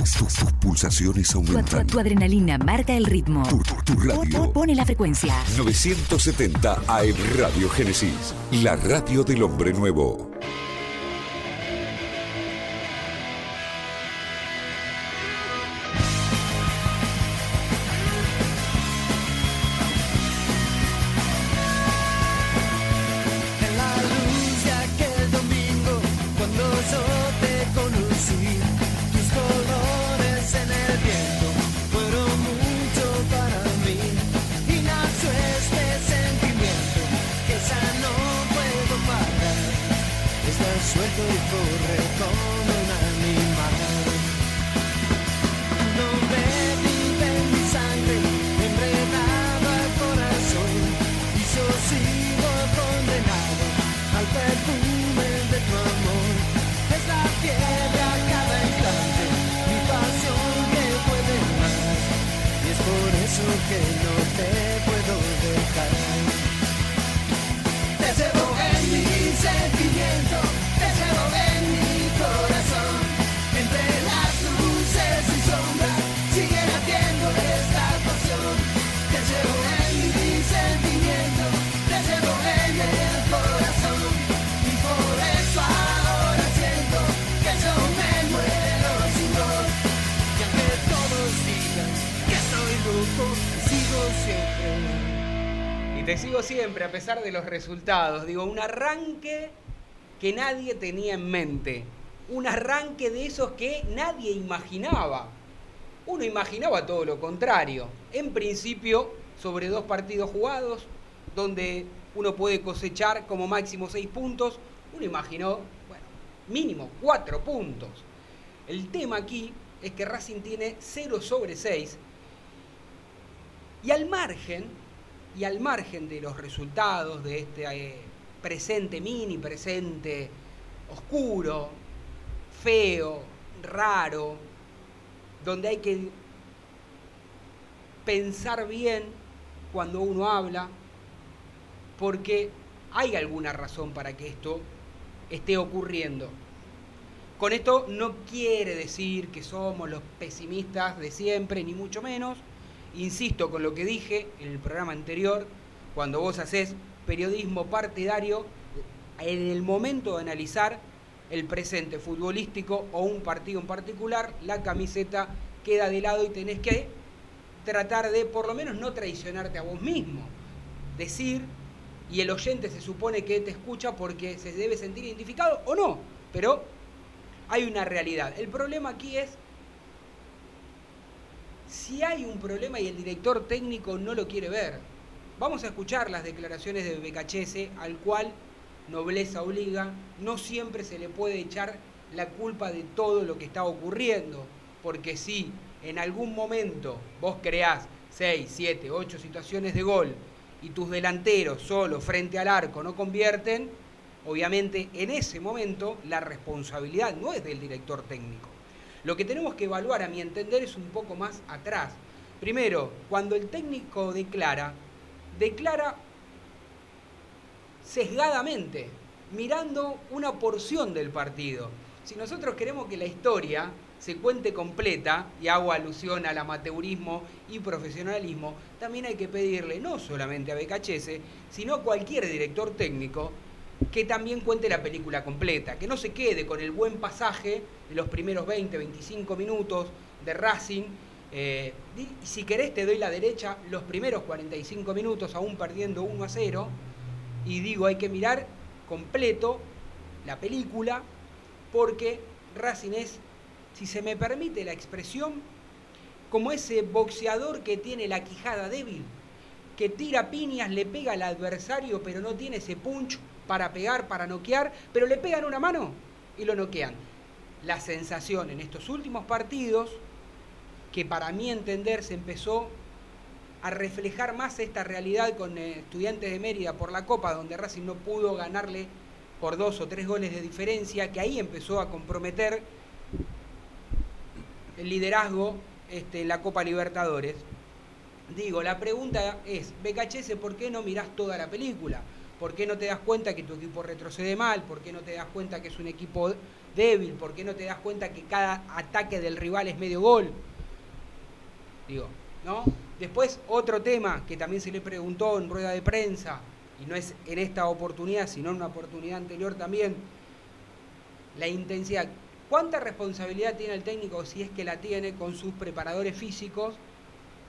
Tus pulsaciones aumentan. Tu, adrenalina marca el ritmo. Tu, radio. Pone la frecuencia. 970 AM Radio Génesis. La radio del hombre nuevo. Los resultados. Digo, un arranque que nadie tenía en mente. Un arranque de esos que nadie imaginaba. Uno imaginaba todo lo contrario. En principio, sobre dos partidos jugados, donde uno puede cosechar como máximo seis puntos, uno imaginó, bueno, mínimo cuatro puntos. El tema aquí es que Racing tiene 0 sobre 6 y al margen y al margen de los resultados de este eh, presente, mini presente, oscuro, feo, raro, donde hay que pensar bien cuando uno habla, porque hay alguna razón para que esto esté ocurriendo. Con esto no quiere decir que somos los pesimistas de siempre, ni mucho menos, Insisto con lo que dije en el programa anterior, cuando vos haces periodismo partidario, en el momento de analizar el presente futbolístico o un partido en particular, la camiseta queda de lado y tenés que tratar de por lo menos no traicionarte a vos mismo. Decir, y el oyente se supone que te escucha porque se debe sentir identificado o no, pero hay una realidad. El problema aquí es si hay un problema y el director técnico no lo quiere ver. Vamos a escuchar las declaraciones de Becachese, al cual nobleza obliga, no siempre se le puede echar la culpa de todo lo que está ocurriendo, porque si en algún momento vos creás 6, 7, 8 situaciones de gol y tus delanteros solo frente al arco no convierten, obviamente en ese momento la responsabilidad no es del director técnico. Lo que tenemos que evaluar, a mi entender, es un poco más atrás. Primero, cuando el técnico declara, declara sesgadamente, mirando una porción del partido. Si nosotros queremos que la historia se cuente completa, y hago alusión al amateurismo y profesionalismo, también hay que pedirle no solamente a Becachese, sino a cualquier director técnico que también cuente la película completa, que no se quede con el buen pasaje de los primeros 20, 25 minutos de Racing. Eh, si querés te doy la derecha los primeros 45 minutos, aún perdiendo 1 a 0. Y digo, hay que mirar completo la película porque Racing es, si se me permite la expresión, como ese boxeador que tiene la quijada débil, que tira piñas, le pega al adversario, pero no tiene ese punch para pegar, para noquear, pero le pegan una mano y lo noquean. La sensación en estos últimos partidos, que para mí entender se empezó a reflejar más esta realidad con eh, estudiantes de Mérida por la Copa, donde Racing no pudo ganarle por dos o tres goles de diferencia, que ahí empezó a comprometer el liderazgo este, en la Copa Libertadores. Digo, la pregunta es, BKHS, ¿por qué no mirás toda la película? ¿Por qué no te das cuenta que tu equipo retrocede mal? ¿Por qué no te das cuenta que es un equipo débil? ¿Por qué no te das cuenta que cada ataque del rival es medio gol? Digo, ¿no? Después, otro tema que también se le preguntó en rueda de prensa, y no es en esta oportunidad, sino en una oportunidad anterior también, la intensidad. ¿Cuánta responsabilidad tiene el técnico, si es que la tiene, con sus preparadores físicos?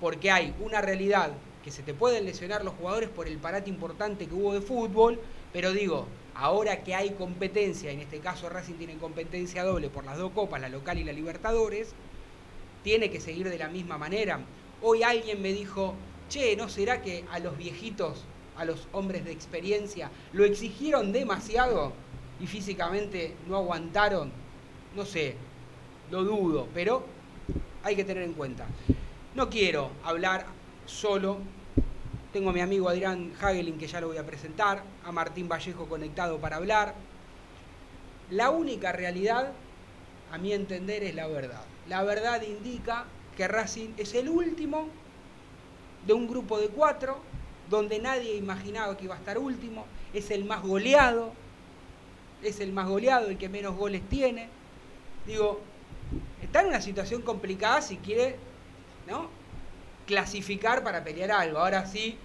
Porque hay una realidad que se te pueden lesionar los jugadores por el parate importante que hubo de fútbol, pero digo, ahora que hay competencia, en este caso Racing tiene competencia doble por las dos copas, la local y la Libertadores, tiene que seguir de la misma manera. Hoy alguien me dijo, che, ¿no será que a los viejitos, a los hombres de experiencia, lo exigieron demasiado y físicamente no aguantaron? No sé, lo dudo, pero hay que tener en cuenta. No quiero hablar solo. Tengo a mi amigo Adrián Hagelin, que ya lo voy a presentar, a Martín Vallejo conectado para hablar. La única realidad, a mi entender, es la verdad. La verdad indica que Racing es el último de un grupo de cuatro, donde nadie imaginaba que iba a estar último, es el más goleado, es el más goleado, el que menos goles tiene. Digo, está en una situación complicada si quiere, ¿no? Clasificar para pelear algo. Ahora sí,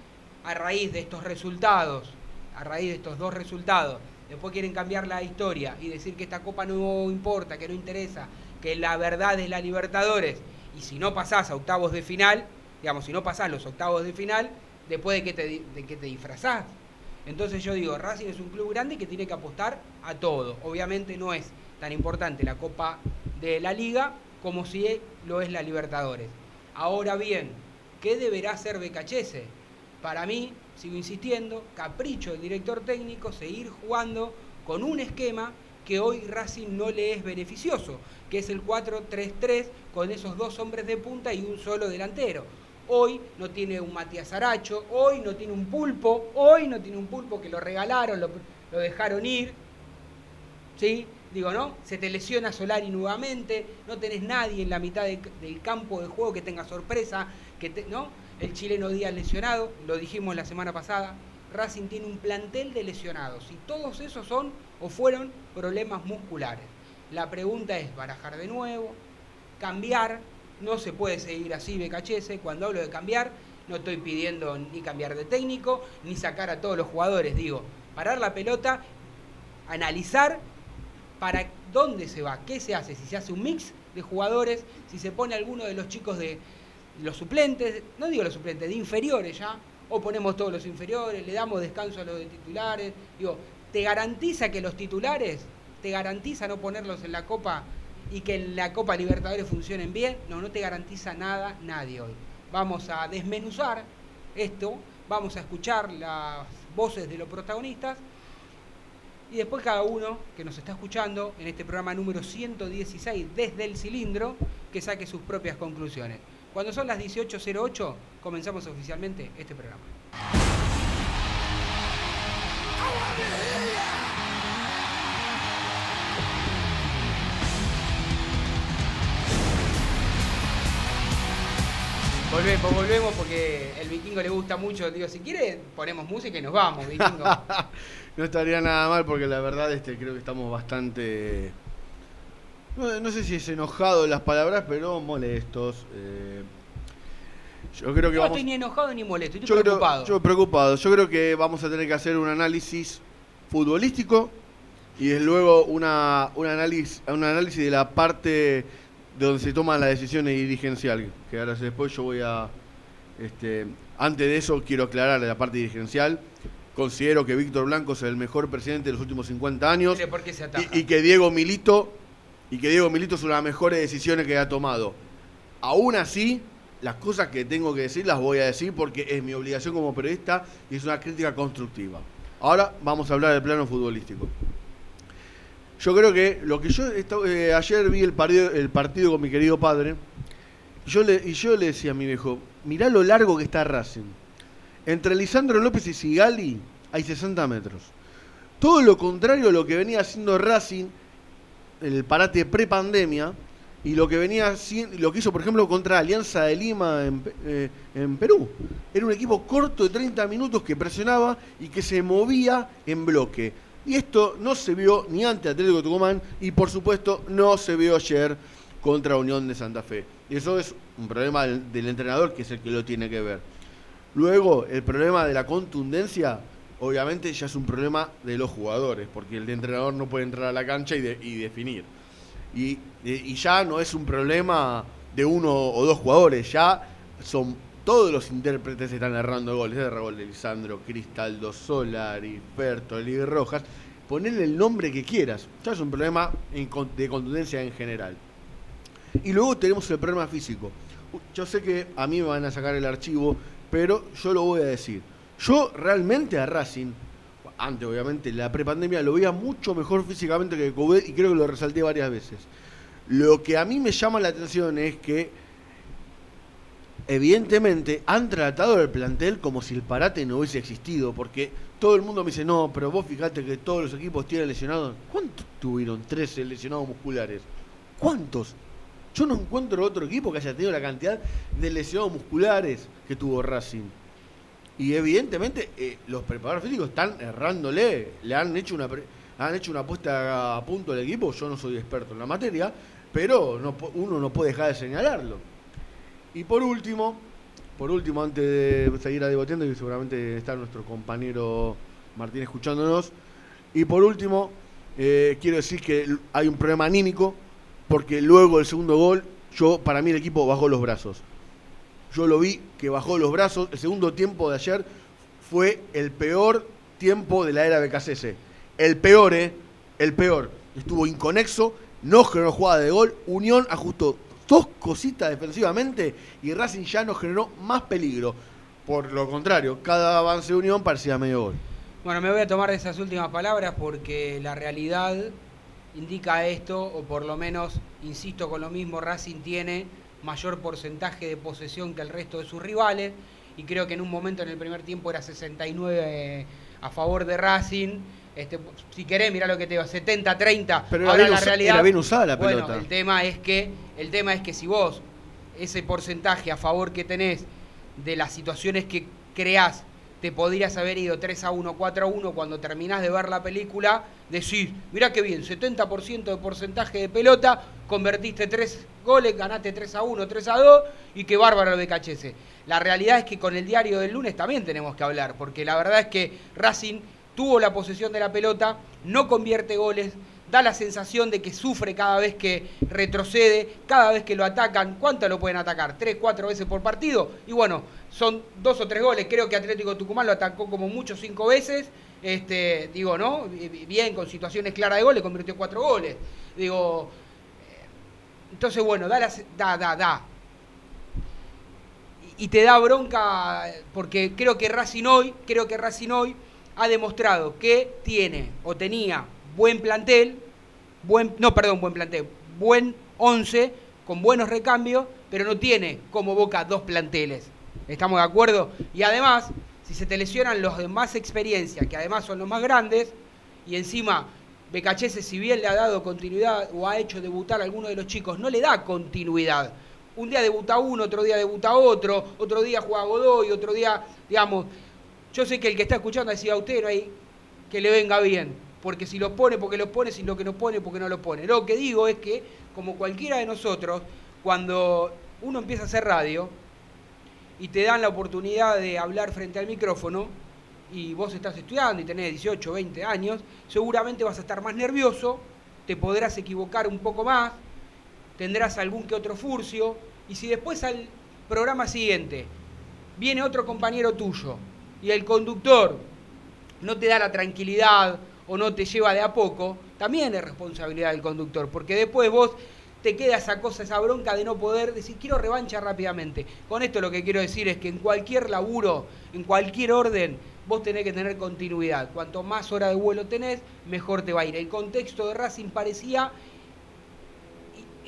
a raíz de estos resultados, a raíz de estos dos resultados, después quieren cambiar la historia y decir que esta copa no importa, que no interesa, que la verdad es la Libertadores. Y si no pasás a octavos de final, digamos, si no pasás los octavos de final, después de que te, de que te disfrazás. Entonces yo digo, Racing es un club grande que tiene que apostar a todo. Obviamente no es tan importante la Copa de la Liga como si lo es la Libertadores. Ahora bien, ¿qué deberá hacer Becachese? Para mí, sigo insistiendo, capricho del director técnico, seguir jugando con un esquema que hoy Racing no le es beneficioso, que es el 4-3-3 con esos dos hombres de punta y un solo delantero. Hoy no tiene un Matías Aracho, hoy no tiene un pulpo, hoy no tiene un pulpo que lo regalaron, lo, dejaron ir. ¿Sí? Digo, ¿no? Se te lesiona Solari nuevamente, no tenés nadie en la mitad del campo de juego que tenga sorpresa, que ¿no? El chileno Díaz lesionado, lo dijimos la semana pasada, Racing tiene un plantel de lesionados y todos esos son o fueron problemas musculares. La pregunta es barajar de nuevo, cambiar, no se puede seguir así Becachese, cuando hablo de cambiar no estoy pidiendo ni cambiar de técnico, ni sacar a todos los jugadores, digo, parar la pelota, analizar para dónde se va, qué se hace, si se hace un mix de jugadores, si se pone alguno de los chicos de los suplentes, no digo los suplentes, de inferiores ya, o ponemos todos los inferiores, le damos descanso a los de titulares, digo, ¿te garantiza que los titulares, te garantiza no ponerlos en la Copa y que en la Copa Libertadores funcionen bien? No, no te garantiza nada nadie hoy. Vamos a desmenuzar esto, vamos a escuchar las voces de los protagonistas y después cada uno que nos está escuchando en este programa número 116 desde el cilindro, que saque sus propias conclusiones. Cuando son las 18.08, comenzamos oficialmente este programa. Volvemos, volvemos porque el vikingo le gusta mucho. Digo, si quiere, ponemos música y nos vamos, vikingo. no estaría nada mal porque la verdad este, creo que estamos bastante no, sé si es enojado las palabras, pero molestos. Eh, yo creo que no estoy ni enojado ni molesto, estoy preocupado. yo preocupado. Yo creo que vamos a tener que hacer un análisis futbolístico y desde luego una, un, análisis, un análisis de la parte de donde se toman las decisiones dirigenciales. Que ahora después yo voy a... Este, antes de eso quiero aclarar la parte dirigencial. Considero que Víctor Blanco es el mejor presidente de los últimos 50 años. ¿Por qué se y, y que Diego Milito y que Diego Milito es una de las mejores decisiones que ha tomado. Aún así, las cosas que tengo que decir las voy a decir porque es mi obligación como periodista y es una crítica constructiva. Ahora vamos a hablar del plano futbolístico. Yo creo que lo que yo eh, ayer vi el partido, el partido con mi querido padre yo le, y yo le decía a mi viejo, mirá lo largo que está Racing. Entre Lisandro López y Sigali hay 60 metros. Todo lo contrario a lo que venía haciendo Racing el parate pre-pandemia, y lo que venía lo que hizo por ejemplo contra Alianza de Lima en, eh, en, Perú. Era un equipo corto de 30 minutos que presionaba y que se movía en bloque. Y esto no se vio ni ante Atlético Tucumán y por supuesto no se vio ayer contra Unión de Santa Fe. Y eso es un problema del, entrenador que es el que lo tiene que ver. Luego, el problema de la contundencia, obviamente ya es un problema de los jugadores, porque el entrenador no puede entrar a la cancha y, definir. Y, y, ya no es un problema de uno o dos jugadores, ya son todos los intérpretes están errando goles. de gol de Lisandro, Cristaldo, Solari, Bertoli, Rojas. Ponerle el nombre que quieras. Ya es un problema de contundencia en general. Y luego tenemos el problema físico. Yo sé que a mí me van a sacar el archivo, pero yo lo voy a decir. Yo realmente a Racing, antes obviamente, la prepandemia, lo veía mucho mejor físicamente que Coudet y creo que lo resalté varias veces. Lo que a mí me llama la atención es que evidentemente han tratado el plantel como si el parate no hubiese existido, porque todo el mundo me dice, no, pero vos fijate que todos los equipos tienen lesionados. ¿Cuántos tuvieron 13 lesionados musculares? ¿Cuántos? Yo no encuentro otro equipo que haya tenido la cantidad de lesionados musculares que tuvo Racing. Y evidentemente eh, los preparadores físicos están errándole, le han hecho una han hecho una apuesta a punto al equipo, yo no soy experto en la materia, pero uno no puede dejar de señalarlo. Y por último, por último, antes de seguir debatiendo, y seguramente está nuestro compañero Martín escuchándonos, y por último, eh, quiero decir que hay un problema anímico, porque luego del segundo gol, yo, para mí el equipo bajó los brazos. Yo lo vi que bajó los brazos. El segundo tiempo de ayer fue el peor tiempo de la era BKCS. El peor, ¿eh? El peor. Estuvo inconexo, no generó jugada de gol. Unión ajustó dos cositas defensivamente y Racing ya no generó más peligro. Por lo contrario, cada avance de Unión parecía medio gol. Bueno, me voy a tomar esas últimas palabras porque la realidad indica esto, o por lo menos, insisto con lo mismo, Racing tiene mayor porcentaje de posesión que el resto de sus rivales y creo que en un momento en el primer tiempo era 69 a favor de Racing este, si querés, mirá lo que te digo, 70-30. Pero Ahora la realidad. Era bien usada la pelota. Bueno, el tema es que, el tema es que si vos, ese porcentaje a favor que tenés de las situaciones que creás, te podrías haber ido 3 a 1, 4 a 1 cuando terminás de ver la película, decís, mirá qué bien, 70% de porcentaje de pelota, convertiste 3 goles, ganaste 3 a 1, 3 a 2 y qué bárbaro de cachese. La realidad es que con el diario del lunes también tenemos que hablar, porque la verdad es que Racing tuvo la posesión de la pelota, no convierte goles, da la sensación de que sufre cada vez que retrocede, cada vez que lo atacan. ¿Cuánto lo pueden atacar? ¿Tres, cuatro veces por partido? Y bueno, son dos o tres goles. Creo que Atlético Tucumán lo atacó como mucho cinco veces. Este, digo, ¿no? Bien, con situaciones claras de goles, convirtió cuatro goles. Digo, eh, entonces bueno, da, da, da, da. Y te da bronca porque creo que Racing hoy, creo que Racing hoy ha demostrado que tiene o tenía buen plantel, buen, no, perdón, buen plantel, buen 11 con buenos recambios, pero no tiene como Boca dos planteles. ¿Estamos de acuerdo? Y además, si se te lesionan los de más experiencia, que además son los más grandes, y encima Becachese, si bien le ha dado continuidad o ha hecho debutar a alguno de los chicos, no le da continuidad. Un día debuta uno, otro día debuta otro, otro día juega Godoy, otro día, digamos, yo sé que el que está escuchando decía a usted que le venga bien, porque si lo pone, porque lo pone, si lo que no pone, porque no lo pone. Lo que digo es que, como cualquiera de nosotros, cuando uno empieza a hacer radio y te dan la oportunidad de hablar frente al micrófono, y vos estás estudiando y tenés 18, 20 años, seguramente vas a estar más nervioso, te podrás equivocar un poco más, tendrás algún que otro furcio, y si después al programa siguiente viene otro compañero tuyo y el conductor no te da la tranquilidad o no te lleva de a poco, también es responsabilidad del conductor, porque después vos te queda esa cosa, esa bronca de no poder decir, quiero revancha rápidamente. Con esto lo que quiero decir es que en cualquier laburo, en cualquier orden, vos tenés que tener continuidad. Cuanto más hora de vuelo tenés, mejor te va a ir. El contexto de Racing parecía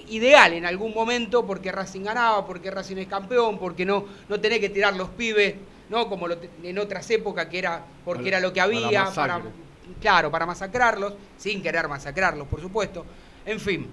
ideal en algún momento porque Racing ganaba, porque Racing es campeón, porque no, no tenés que tirar los pibes ¿no? Como en otras épocas que era porque era lo que había, claro, para masacrarlos, sin querer masacrarlos, por supuesto. En fin,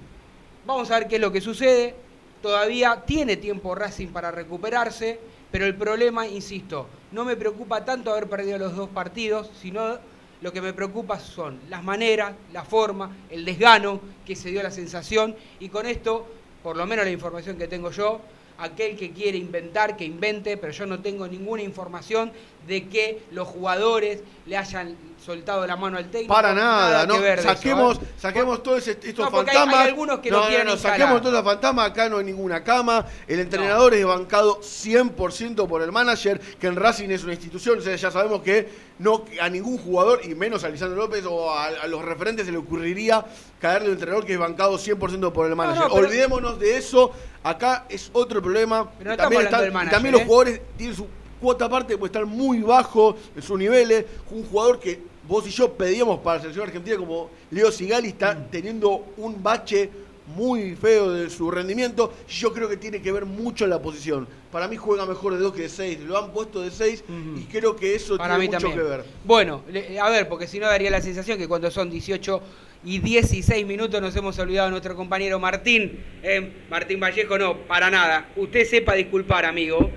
Vamos a ver qué es lo que sucede. Todavía tiene tiempo Racing para recuperarse, pero el problema, insisto, no me preocupa tanto haber perdido los dos partidos, sino lo que me preocupa son las maneras, la forma, el desgano que se dio la sensación y con esto, por lo menos la información que tengo yo, aquel que quiere inventar, que invente, pero yo no tengo ninguna información de que los jugadores le hayan soltado la mano al técnico. Para nada, no. saquemos, eso, ¿eh? saquemos todos est- estos No, porque hay- hay fantasmas. algunos que no, no, quieren no, saquemos todos los fantasmas, acá no hay ninguna cama. El entrenador es bancado 100% por el manager, que en Racing es una institución, o sea, ya sabemos que no a ningún jugador, y menos a Lisandro López o a, a los referentes se le ocurriría caerle un entrenador que es bancado 100% por el manager. pero- Olvidémonos de eso, acá es otro problema. Pero también, y manager, también los ¿eh? jugadores tienen su cuota aparte, puede estar muy bajo en sus niveles. Un jugador que vos y yo pedíamos para la selección argentina como Leo Sigali está Mm. teniendo un bache muy feo de su rendimiento. Yo creo que tiene que ver mucho la posición. Para mí juega mejor de 2 que de 6. Lo han puesto de 6 y creo que eso Para mí tiene mucho también. que ver. Bueno, a ver, porque si no daría la sensación que cuando son 18 y 16 minutos nos hemos olvidado de nuestro compañero Martín. Eh, Martín Vallejo, no, para nada. Usted sepa disculpar, amigo.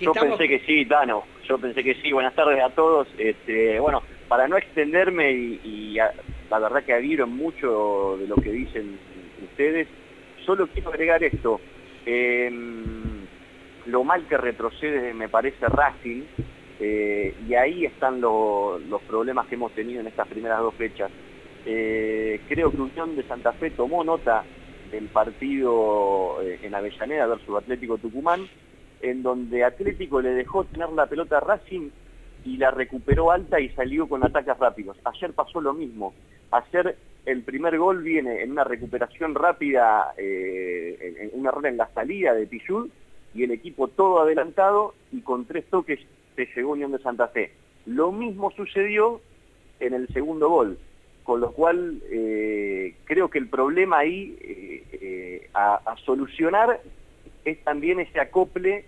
Yo estamos- pensé que sí, Tano. Yo pensé que sí. Buenas tardes a todos. Este, bueno, para no extenderme y, y a- la verdad que adhiero mucho de lo que dicen ustedes, solo quiero agregar esto. Em, lo mal que retrocede me parece Racing, eh, y ahí están lo- los problemas que hemos tenido en estas primeras dos fechas. Eh, creo que Unión de Santa Fe tomó nota del partido eh, en Avellaneda versus Atlético Tucumán, en donde Atlético le dejó tener la pelota a Racing y la recuperó alta y salió con ataques rápidos. Ayer pasó lo mismo. Ayer el primer gol viene en una recuperación rápida, eh, en, en un error en la salida de Pichud, y el equipo todo adelantado y con tres toques se llegó Unión de Santa Fe. Lo mismo sucedió en el segundo gol, con lo cual eh, creo que el problema ahí eh, eh, a solucionar es también ese acople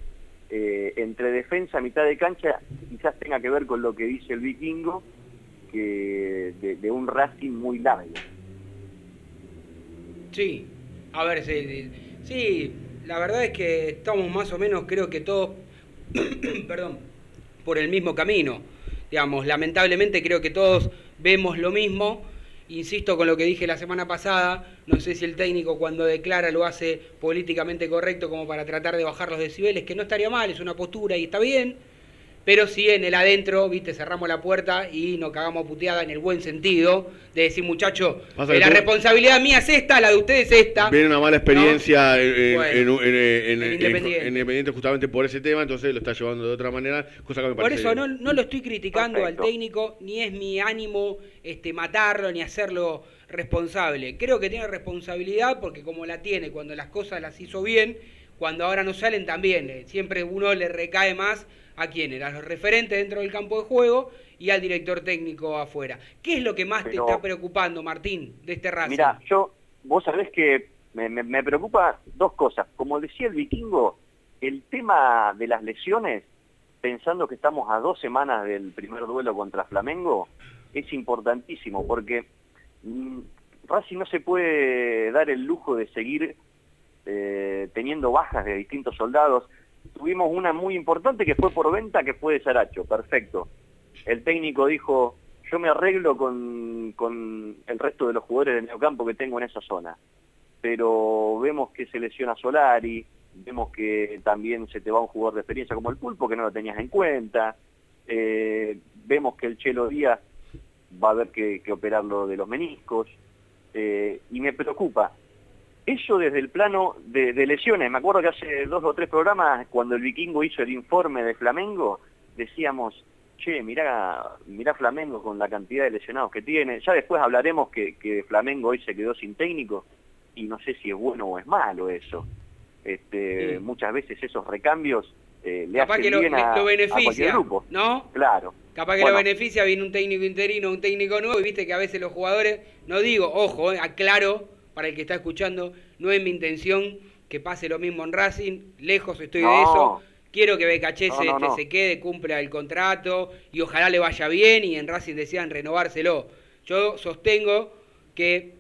eh, entre defensa, mitad de cancha, quizás tenga que ver con lo que dice el vikingo, que de, de un Racing muy largo. Sí, a ver, sí, sí, la verdad es que estamos más o menos, creo que todos, perdón, por el mismo camino. Digamos, lamentablemente creo que todos vemos lo mismo. Insisto con lo que dije la semana pasada, no sé si el técnico cuando declara lo hace políticamente correcto como para tratar de bajar los decibeles, que no estaría mal, es una postura y está bien, pero sí en el adentro, viste, cerramos la puerta y nos cagamos puteada en el buen sentido, de decir, muchacho, Pasa eh, que la tú- responsabilidad mía es esta, la de ustedes es esta. Viene una mala experiencia ¿No? en, en- Bueno, en- en- en- en en- Independiente. en Independiente justamente por ese tema, entonces lo está llevando de otra manera, cosa que me Por parece eso no, no lo estoy criticando Perfecto. al técnico, ni es mi ánimo este, matarlo, ni hacerlo responsable. Creo que tiene responsabilidad porque como la tiene cuando las cosas las hizo bien, cuando ahora no salen también, eh, siempre uno le recae más a quienes, a los referentes dentro del campo de juego y al director técnico afuera. ¿Qué es lo que más Pero- te está preocupando, Martín, de este Racing? Mira, yo, vos sabés que me, me- me preocupa dos cosas. Como decía el vikingo, el tema de las lesiones, pensando que estamos a dos semanas del primer duelo contra Flamengo, es importantísimo porque mm, Racing no se puede dar el lujo de seguir eh, teniendo bajas de distintos soldados. Tuvimos una muy importante que fue por venta, que fue de Saracho, perfecto. El técnico dijo, yo me arreglo con, con el resto de los jugadores del mediocampo que tengo en esa zona. Pero vemos que se lesiona Solari, vemos que también se te va un jugador de experiencia como el Pulpo, que no lo tenías en cuenta. Eh, vemos que el Chelo Díaz va a haber que, que operarlo de los meniscos. Eh, y me preocupa. Eso desde el plano de, de lesiones. Me acuerdo que hace dos o tres programas, cuando el vikingo hizo el informe de Flamengo, decíamos, che, mirá, mirá Flamengo con la cantidad de lesionados que tiene. Ya después hablaremos que, que Flamengo hoy se quedó sin técnico y no sé si es bueno o es malo eso. Este, Sí. Muchas veces esos recambios eh, le Capaz hacen que lo, bien a, lo a cualquier beneficia, grupo. ¿no? Claro. Capaz que Bueno. lo beneficia, viene un técnico interino, un técnico nuevo, y viste que a veces los jugadores, no digo, ojo, eh, aclaro para el que está escuchando, no es mi intención que pase lo mismo en Racing, lejos estoy de eso. Quiero que Becachese No, no, este, no. se quede, cumpla el contrato y ojalá le vaya bien y en Racing decidan renovárselo. Yo sostengo que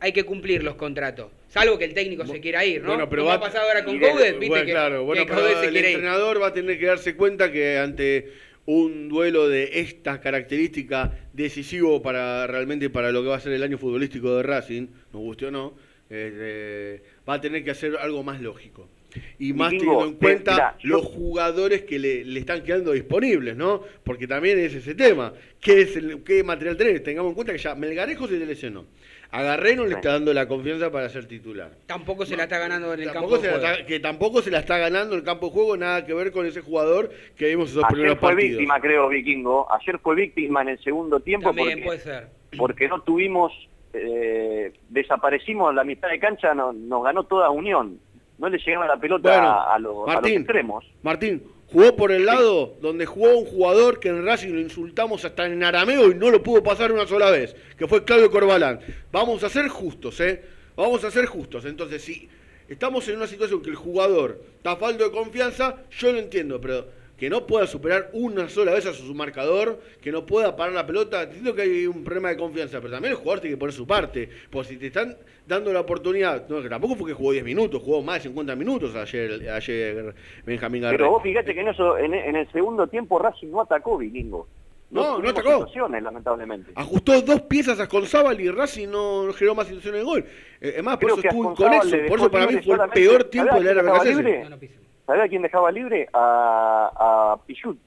hay que cumplir los contratos. Salvo que el técnico se quiera ir, ¿no? Bueno, pero Como va- ha pasado ahora con Coudet, viste Bueno, que, claro, bueno, que pero Coudet se el quiere ir. entrenador va a tener que darse cuenta que ante un duelo de estas características decisivo para realmente para lo que va a ser el año futbolístico de Racing, nos guste o no, eh, va a tener que hacer algo más lógico. Y más teniendo en cuenta los jugadores que le, le están quedando disponibles, ¿no? Porque también es ese tema. ¿Qué, es el, qué material tenés? Tengamos en cuenta que ya Melgarejo se lesionó. A Garreno le Sí. está dando la confianza para ser titular. Tampoco se la está ganando en el Tampoco campo de juego. está- que tampoco se la está ganando en el campo de juego, nada que ver con ese jugador que vimos esos Ayer primeros fue partidos. víctima, creo, Vikingo. Ayer fue víctima en el segundo tiempo También porque, puede ser. porque no tuvimos, eh, desaparecimos la mitad de cancha, no- nos ganó toda Unión. No le llegaba la pelota Bueno, a, a los- a los Martín, extremos. Martín, jugó por el lado donde jugó un jugador que en Racing lo insultamos hasta en arameo y no lo pudo pasar una sola vez, que fue Claudio Corbalán. Vamos a ser justos, ¿eh? Vamos a ser justos. Entonces, si estamos en una situación que el jugador está falto de confianza, yo lo entiendo, pero que no pueda superar una sola vez a su marcador, que no pueda parar la pelota, entiendo que hay un problema de confianza, pero también el jugador tiene que poner su parte, porque si te están dando la oportunidad, no, que tampoco fue que jugó 10 minutos, jugó más de 50 minutos ayer, ayer Benjamín Garré. Pero vos fíjate que en, eso, en, en el segundo tiempo Racing no atacó, Vikingo. No, no tuvimos atacó. situaciones, lamentablemente. Ajustó dos piezas a Conzábal y Racing no, no generó más situaciones de gol. Eh, es más, por Creo eso estuvo inconexo. le Por eso para mí fue el peor tiempo ¿sabés del a área ¿Sabés a quién dejaba libre? A, a Pichut.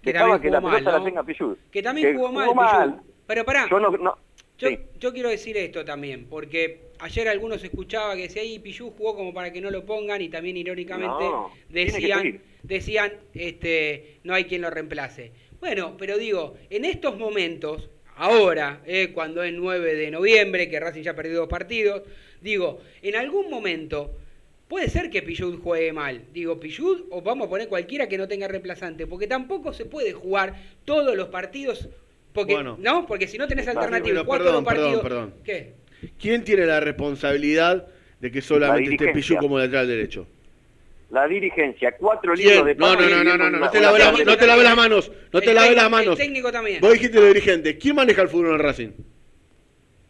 Que Dejaba que la mal, pelota ¿no? la tenga Pichut. Que también Que jugó mal, jugó mal. Pichu. Pero pará, Yo no... no yo, sí. yo quiero decir esto también, porque ayer algunos escuchaba que decía, ahí Pichu jugó como para que no lo pongan y también irónicamente No, decían, decían, este, no hay quien lo reemplace. Bueno, pero digo, en estos momentos, ahora, eh, cuando es 9 de noviembre, que Racing ya ha perdido dos partidos, digo, en algún momento puede ser que Pichud juegue mal. Digo, Pichud o vamos a poner cualquiera que no tenga reemplazante, porque tampoco se puede jugar todos los partidos. Porque, Bueno. ¿No? Porque si no tenés alternativa, perdón, todos los partidos. perdón, perdón. ¿Qué? ¿Quién tiene la responsabilidad de que solamente esté. Pichu como lateral derecho? La dirigencia, cuatro libros ¿Quién? de No, no, no, no, no, no, no te laves las pelota. no te laves las manos, no te El laves las manos. El técnico también. Vos dijiste los dirigentes. ¿Quién maneja el fútbol en Racing?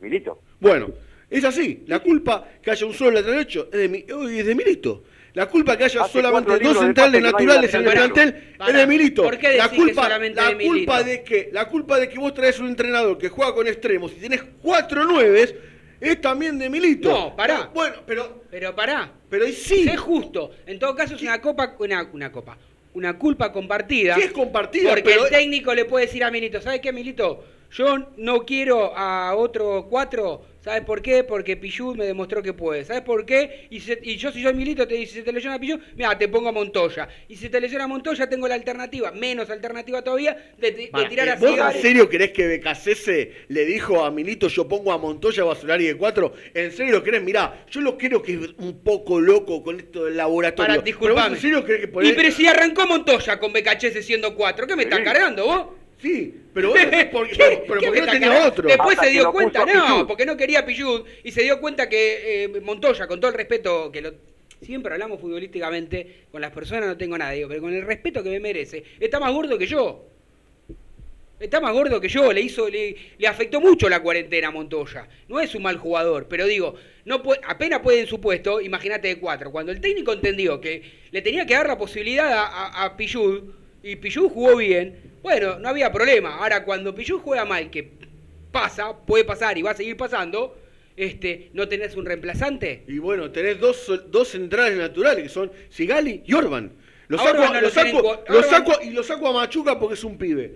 Milito. Bueno, es así. La culpa que haya un solo lateral derecho es de, mi, es de Milito. La culpa que haya Hace solamente dos centrales naturales en el plantel es de Milito. ¿por qué la que culpa, solamente la de Milito? culpa de que la culpa de que vos traes un entrenador que juega con extremos y tenés cuatro nueves es también de Milito. No, pará. Bueno, pero Pero pará, pero sí. sé justo. En todo caso es una copa, una, una copa, una culpa compartida. Sí es compartida, Porque pero el técnico le puede decir a Milito, ¿sabes qué, Milito? Yo no quiero a otro cuatro, ¿sabes por qué? Porque Pichu me demostró que puede. ¿Sabes por qué? Y, se- y yo si soy Milito te dice, si te lesiona Pichu, mira, te pongo a Montoya. Y si te lesiona Montoya tengo la alternativa, menos alternativa todavía, de, tirar eh, a ¿Vos en serio querés que Becasese le dijo a Milito yo pongo a Montoya Basolari de 4? ¿En serio lo querés? Mirá, yo lo creo que es un poco loco con esto del laboratorio. Para, Pero vos disculpame. en serio querés que Y ponés... pero si arrancó Montoya con Becachese siendo cuatro, ¿qué me estás cargando vos? Sí, pero por- ¿Qué? pero, pero ¿Qué ¿por me qué no tenía otro? Después Hasta se dio cuenta, no, Pichud. porque no quería Pillud y se dio cuenta que eh, Montoya, con todo el respeto que lo siempre hablamos futbolísticamente, con las personas no tengo nada, digo, pero con el respeto que me merece, está más gordo que yo. Está más gordo que yo, le hizo, le, le afectó mucho la cuarentena a Montoya. No es un mal jugador, pero digo, no puede, apenas puede en su puesto, imagínate de cuatro. Cuando el técnico entendió que le tenía que dar la posibilidad a, a, a Pichud, y Pichud jugó bien, bueno, no había problema. Ahora, cuando Pichud juega mal, que pasa, puede pasar y va a seguir pasando, este, ¿no tenés un reemplazante? Y bueno, tenés dos, dos centrales naturales que son Sigali y Orban. Lo saco, Orban no lo lo tienen saco, cu- lo Orban- saco- y lo saco a Machuca porque es un pibe.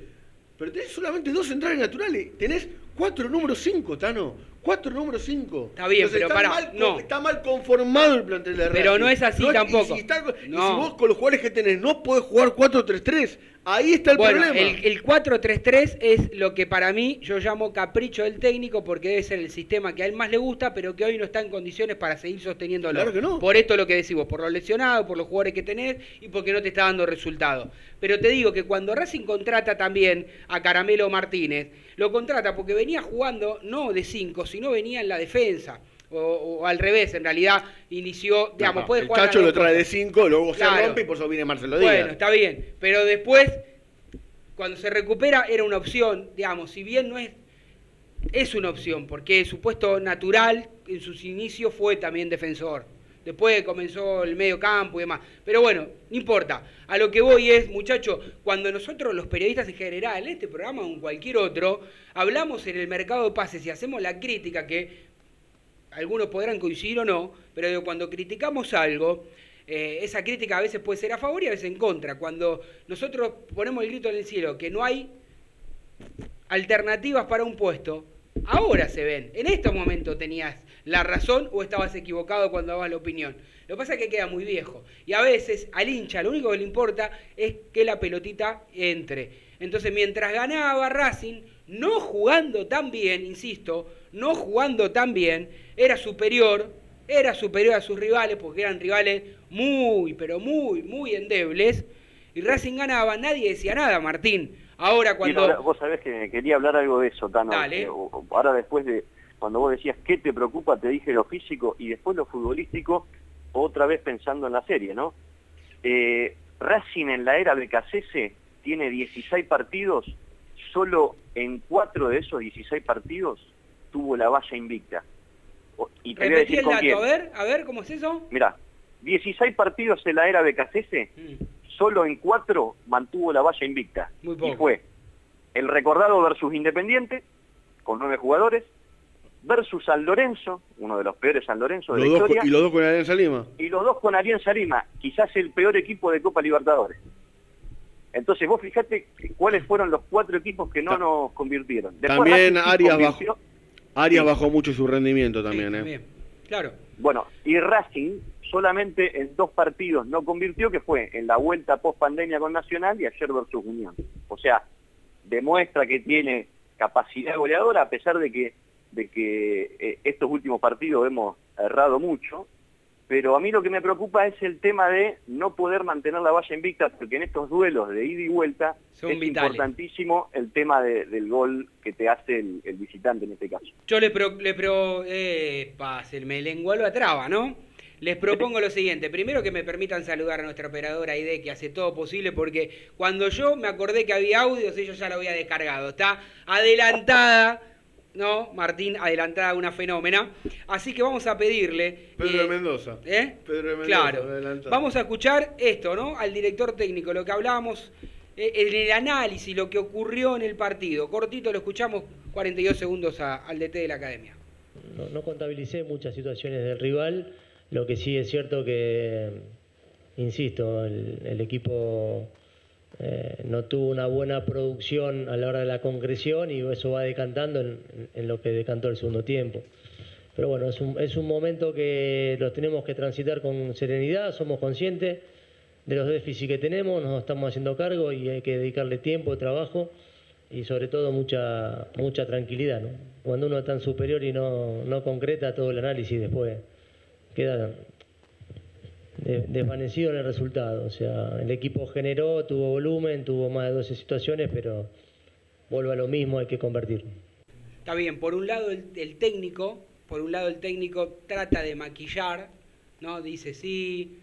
Pero tenés solamente dos centrales naturales. Tenés cuatro números cinco, Tano. Cuatro números cinco. Está bien, pero está pará, mal, no. está mal conformado el plantel de Pero Racing. no es así y tampoco. si está- y No. si vos con los jugadores que tenés no podés jugar 4-3-3, ahí está el bueno, problema. el, el 4-3-3 es lo que para mí yo llamo capricho del técnico porque debe ser el sistema que a él más le gusta, pero que hoy no está en condiciones para seguir sosteniéndolo. Claro que no. Por esto lo que decimos, por los lesionados, por los jugadores que tenés y porque no te está dando resultado. Pero te digo que cuando Racing contrata también a Caramelo Martínez, lo contrata porque venía jugando no de 5, sino venía en la defensa. O, o al revés, en realidad inició, digamos, No, puede el jugar Chacho lo trae de cosas. 5, luego Claro. se rompe y por eso viene Marcelo Díaz. Bueno, está bien, pero después, cuando se recupera, era una opción, digamos, si bien no es es una opción, porque su puesto natural en sus inicios fue también defensor. Después comenzó el medio campo y demás. Pero bueno, no importa. A lo que voy es, muchachos, cuando nosotros los periodistas en general, en este programa o en cualquier otro, hablamos en el mercado de pases y hacemos la crítica que algunos podrán coincidir o no, pero cuando criticamos algo, eh, esa crítica a veces puede ser a favor y a veces en contra. Cuando nosotros ponemos el grito en el cielo que no hay alternativas para un puesto, ahora se ven. En este momento tenías la razón o estabas equivocado cuando dabas la opinión. Lo que pasa es que queda muy viejo. Y a veces al hincha lo único que le importa es que la pelotita entre. Entonces mientras ganaba Racing, no jugando tan bien, insisto, no jugando tan bien, era superior, era superior a sus rivales porque eran rivales muy, pero muy, muy endebles. Y Racing ganaba, nadie decía nada, Martín. Ahora cuando... vos sabés que quería hablar algo de eso, Tano. Dale. Ahora después de cuando vos decías qué te preocupa, te dije lo físico y después lo futbolístico, otra vez pensando en la serie, ¿no? Eh, Racing en la era BKCS tiene 16 partidos, solo en 4 de esos 16 partidos tuvo la valla invicta. Y te voy a decir el dato, a ver, a ver, ¿cómo es eso? Mira, 16 partidos en la era BKCS, mm. solo en 4 mantuvo la valla invicta. Muy poco. Y fue el recordado versus Independiente, con 9 jugadores, versus San Lorenzo, uno de los peores San Lorenzo de la historia. y los dos con Alianza Lima. Y los dos con Alianza Lima, quizás el peor equipo de Copa Libertadores. Entonces vos fijate cuáles fueron los cuatro equipos que no nos convirtieron. también Arias, bajó, Arias bajó mucho su rendimiento también. ¿eh? Claro. Bueno, y Racing solamente en dos partidos no convirtió, que fue en la vuelta post pandemia con Nacional y ayer versus Unión. O sea, demuestra que tiene capacidad goleadora a pesar de que de que eh, estos últimos partidos hemos errado mucho, pero a mí lo que me preocupa es el tema de no poder mantener la valla invicta, porque en estos duelos de ida y vuelta es importantísimo el tema del gol que te hace el, visitante en este caso. Yo le pro, le pro eh, me lengua lo traba, ¿no? Les propongo lo siguiente. Primero que me permitan saludar a nuestra operadora ID que hace todo posible porque cuando yo me acordé que había audios, ellos ya lo había descargado. Está adelantada ¿no? Martín adelantada una fenómena. Así que vamos a pedirle. Pedro de eh, Mendoza. ¿Eh? Pedro Mendoza. Claro. Vamos a escuchar esto, ¿no? Al director técnico, lo que hablábamos eh, en el análisis, lo que ocurrió en el partido. Cortito lo escuchamos, 42 segundos al DT de la academia. No, contabilicé muchas situaciones del rival. Lo que sí es cierto que, insisto, el equipo eh, no tuvo una buena producción a la hora de la concreción y eso va decantando en, lo que decantó el segundo tiempo. Pero bueno, es un, es un momento que lo tenemos que transitar con serenidad, somos conscientes de los déficits que tenemos, nos estamos haciendo cargo y hay que dedicarle tiempo, trabajo y sobre todo mucha, mucha tranquilidad. Cuando uno es tan superior y no, no concreta todo el análisis después queda desvanecido en el resultado. O sea, el equipo generó, tuvo volumen, tuvo más de 12 situaciones, pero vuelve a lo mismo, hay que convertirlo. Está bien, por un lado el, técnico, por un lado el técnico trata de maquillar, ¿no? Dice sí,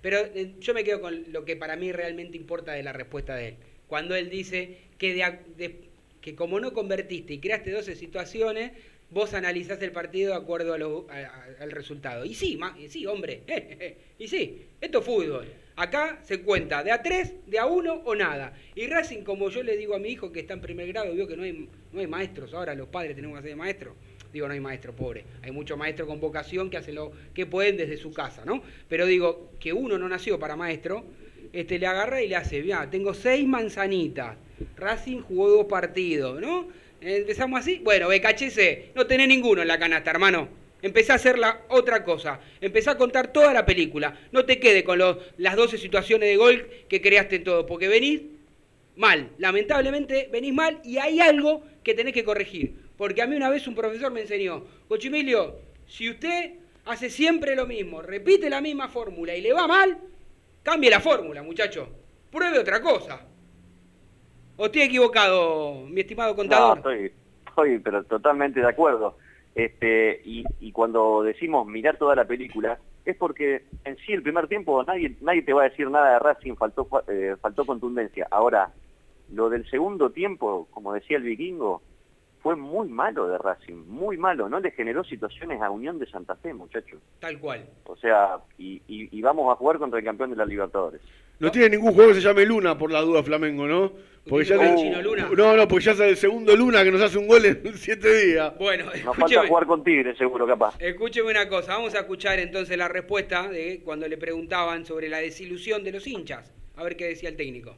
pero eh, yo me quedo con lo que para mí realmente importa de la respuesta de él. Cuando él dice que, que como no convertiste y creaste 12 situaciones, vos analizás el partido de acuerdo al resultado. Y sí, sí, hombre, y sí, esto es fútbol. Acá se cuenta de a tres, de a uno o nada. Y Racing, como yo le digo a mi hijo que está en primer grado, vio que no hay, no hay maestros, ahora los padres tenemos que hacer maestros. Digo, no hay maestro, pobre. Hay muchos maestros con vocación que hacen lo que pueden desde su casa, ¿no? Pero digo, que uno no nació para maestro, este le agarra y le hace, mira, tengo seis manzanitas. Racing jugó dos partidos, ¿no? Empezamos así. Bueno, BKHC, no tenés ninguno en la canasta, hermano. Empezá a hacer la otra cosa. Empezá a contar toda la película. No te quede con las 12 situaciones de gol que creaste en todo, porque venís mal. Lamentablemente venís mal y hay algo que tenés que corregir. Porque a mí una vez un profesor me enseñó, Cochimilio, si usted hace siempre lo mismo, repite la misma fórmula y le va mal, cambie la fórmula, muchacho. Pruebe otra cosa. ¿O estoy equivocado, mi estimado contador? No, estoy, pero totalmente de acuerdo. Este, y, cuando decimos mirar toda la película, es porque en sí el primer tiempo nadie, nadie te va a decir nada de Racing, faltó, eh, faltó contundencia. Ahora, lo del segundo tiempo, como decía el vikingo, fue muy malo de Racing, muy malo. No le generó situaciones a Unión de Santa Fe, muchachos. Tal cual. O sea, y, y- y vamos a jugar contra el campeón de la Libertadores. No tiene ningún juego que se llame Luna por la duda Flamengo, ¿no? Porque ya ¿Tiene le- Chino Luna? No, no, porque ya es el segundo Luna que nos hace un gol en siete días. Bueno, Nos falta jugar con Tigre, seguro, capaz. escúcheme una cosa. Vamos a escuchar entonces la respuesta de cuando le preguntaban sobre la desilusión de los hinchas. A ver qué decía el técnico.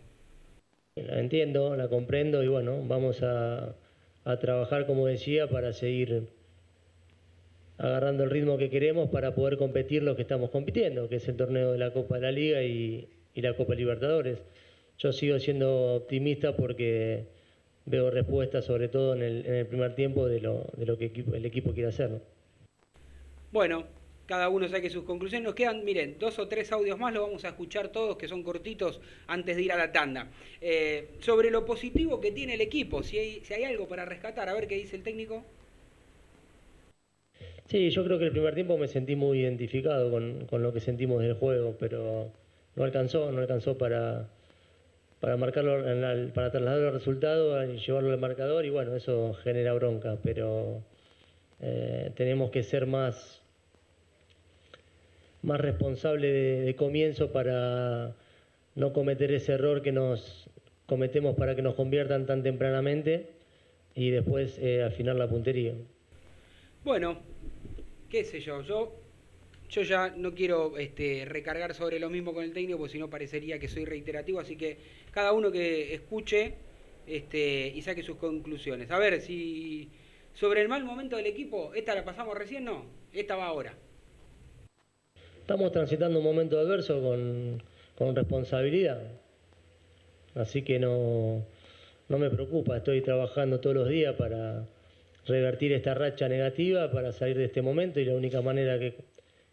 La entiendo, la comprendo y bueno, vamos a, a trabajar, como decía, para seguir agarrando el ritmo que queremos para poder competir lo que estamos compitiendo, que es el torneo de la Copa de la Liga y, y la Copa Libertadores. Yo sigo siendo optimista porque veo respuestas, sobre todo en el, en el primer tiempo, de lo, de lo que el equipo quiere hacer. ¿no? Bueno, cada uno saque sus conclusiones. Nos quedan, miren, dos o tres audios más, los vamos a escuchar todos, que son cortitos, antes de ir a la tanda. Eh, sobre lo positivo que tiene el equipo, si hay, si hay algo para rescatar, a ver qué dice el técnico. Sí, yo creo que el primer tiempo me sentí muy identificado con, con lo que sentimos del juego, pero no alcanzó, no alcanzó para, para marcarlo, para trasladar el resultado y llevarlo al marcador y bueno, eso genera bronca, pero eh, tenemos que ser más, más responsables de, de comienzo para no cometer ese error que nos cometemos para que nos conviertan tan tempranamente y después eh, afinar la puntería. Bueno, qué sé yo, yo, yo ya no quiero este, recargar sobre lo mismo con el técnico, porque si no parecería que soy reiterativo, así que cada uno que escuche este, y saque sus conclusiones. A ver, si sobre el mal momento del equipo, ¿esta la pasamos recién? No, esta va ahora. Estamos transitando un momento adverso con, con responsabilidad, así que no, no me preocupa, estoy trabajando todos los días para revertir esta racha negativa, para salir de este momento y la única manera que,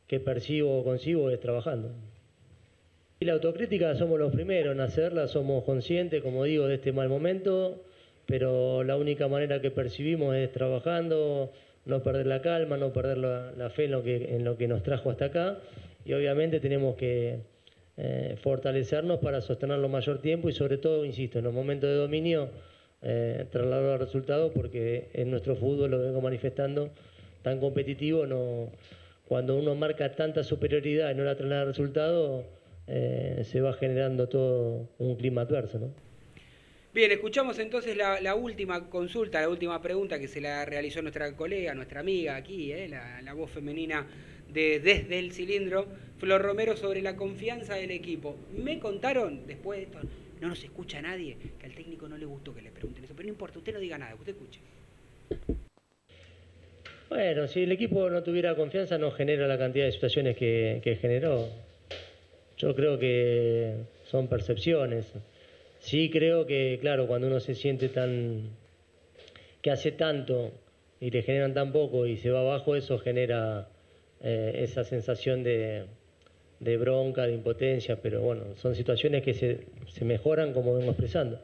que percibo o consigo es trabajando. Y la autocrítica somos los primeros en hacerla, somos conscientes, como digo, de este mal momento, pero la única manera que percibimos es trabajando, no perder la calma, no perder la, fe en lo, que, en lo que nos trajo hasta acá y obviamente tenemos que eh, fortalecernos para sostenerlo mayor tiempo y sobre todo, insisto, en los momentos de dominio, eh, trasladar el resultado porque en nuestro fútbol lo vengo manifestando tan competitivo, no, cuando uno marca tanta superioridad y no la traslada el resultado, eh, se va generando todo un clima adverso. ¿no? Bien, escuchamos entonces la, última consulta, la última pregunta que se la realizó nuestra colega, nuestra amiga aquí, eh, la, voz femenina de Desde el Cilindro, Flor Romero, sobre la confianza del equipo. Me contaron, después de esto, no nos escucha nadie, que al técnico no le gustó que le pregunten eso, pero no importa, usted no diga nada, usted escuche. Bueno, si el equipo no tuviera confianza no genera la cantidad de situaciones que generó. Yo creo que son percepciones. Sí creo que, claro, cuando uno se siente tan... que hace tanto y le generan tan poco y se va abajo, eso genera eh, esa sensación de, de bronca, de impotencia, pero bueno, son situaciones que se, se mejoran como vengo expresando,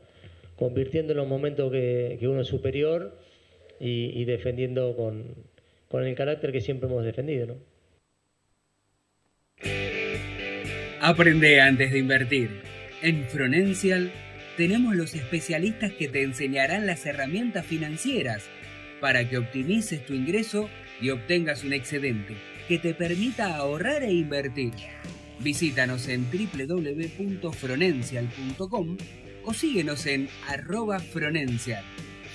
convirtiendo en los momentos que, que uno es superior y, defendiendo con, con el carácter que siempre hemos defendido, ¿no? Aprende antes de invertir. En Fronencial tenemos los especialistas que te enseñarán las herramientas financieras para que optimices tu ingreso y obtengas un excedente que te permita ahorrar e invertir. Visítanos en www.fronencial.com o síguenos en arroba Fronencial.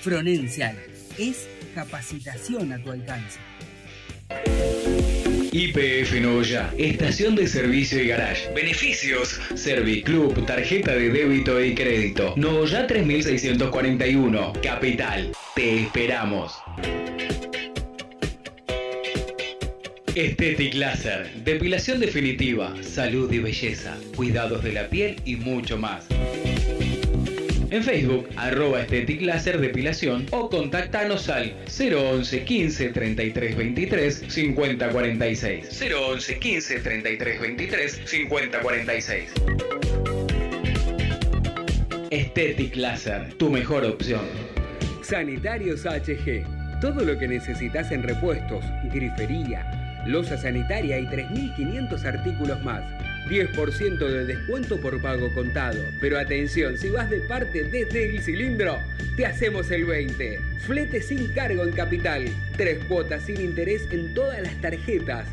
Fronencial es capacitación a tu alcance. IPF Novoya, estación de servicio y garage. Beneficios: Serviclub, tarjeta de débito y crédito. Novoya 3641, Capital. Te esperamos. Estetic Laser, depilación definitiva, salud y belleza, cuidados de la piel y mucho más. En Facebook, arroba Estetic Láser Depilación o contactanos al 011 15 33 23 50 46. 011 15 33 23 50 46. Estetic Láser, tu mejor opción. Sanitarios HG. Todo lo que necesitas en repuestos, grifería, losa sanitaria y 3.500 artículos más. 10% de descuento por pago contado. Pero atención, si vas de parte desde el cilindro, te hacemos el 20. Flete sin cargo en capital. Tres cuotas sin interés en todas las tarjetas.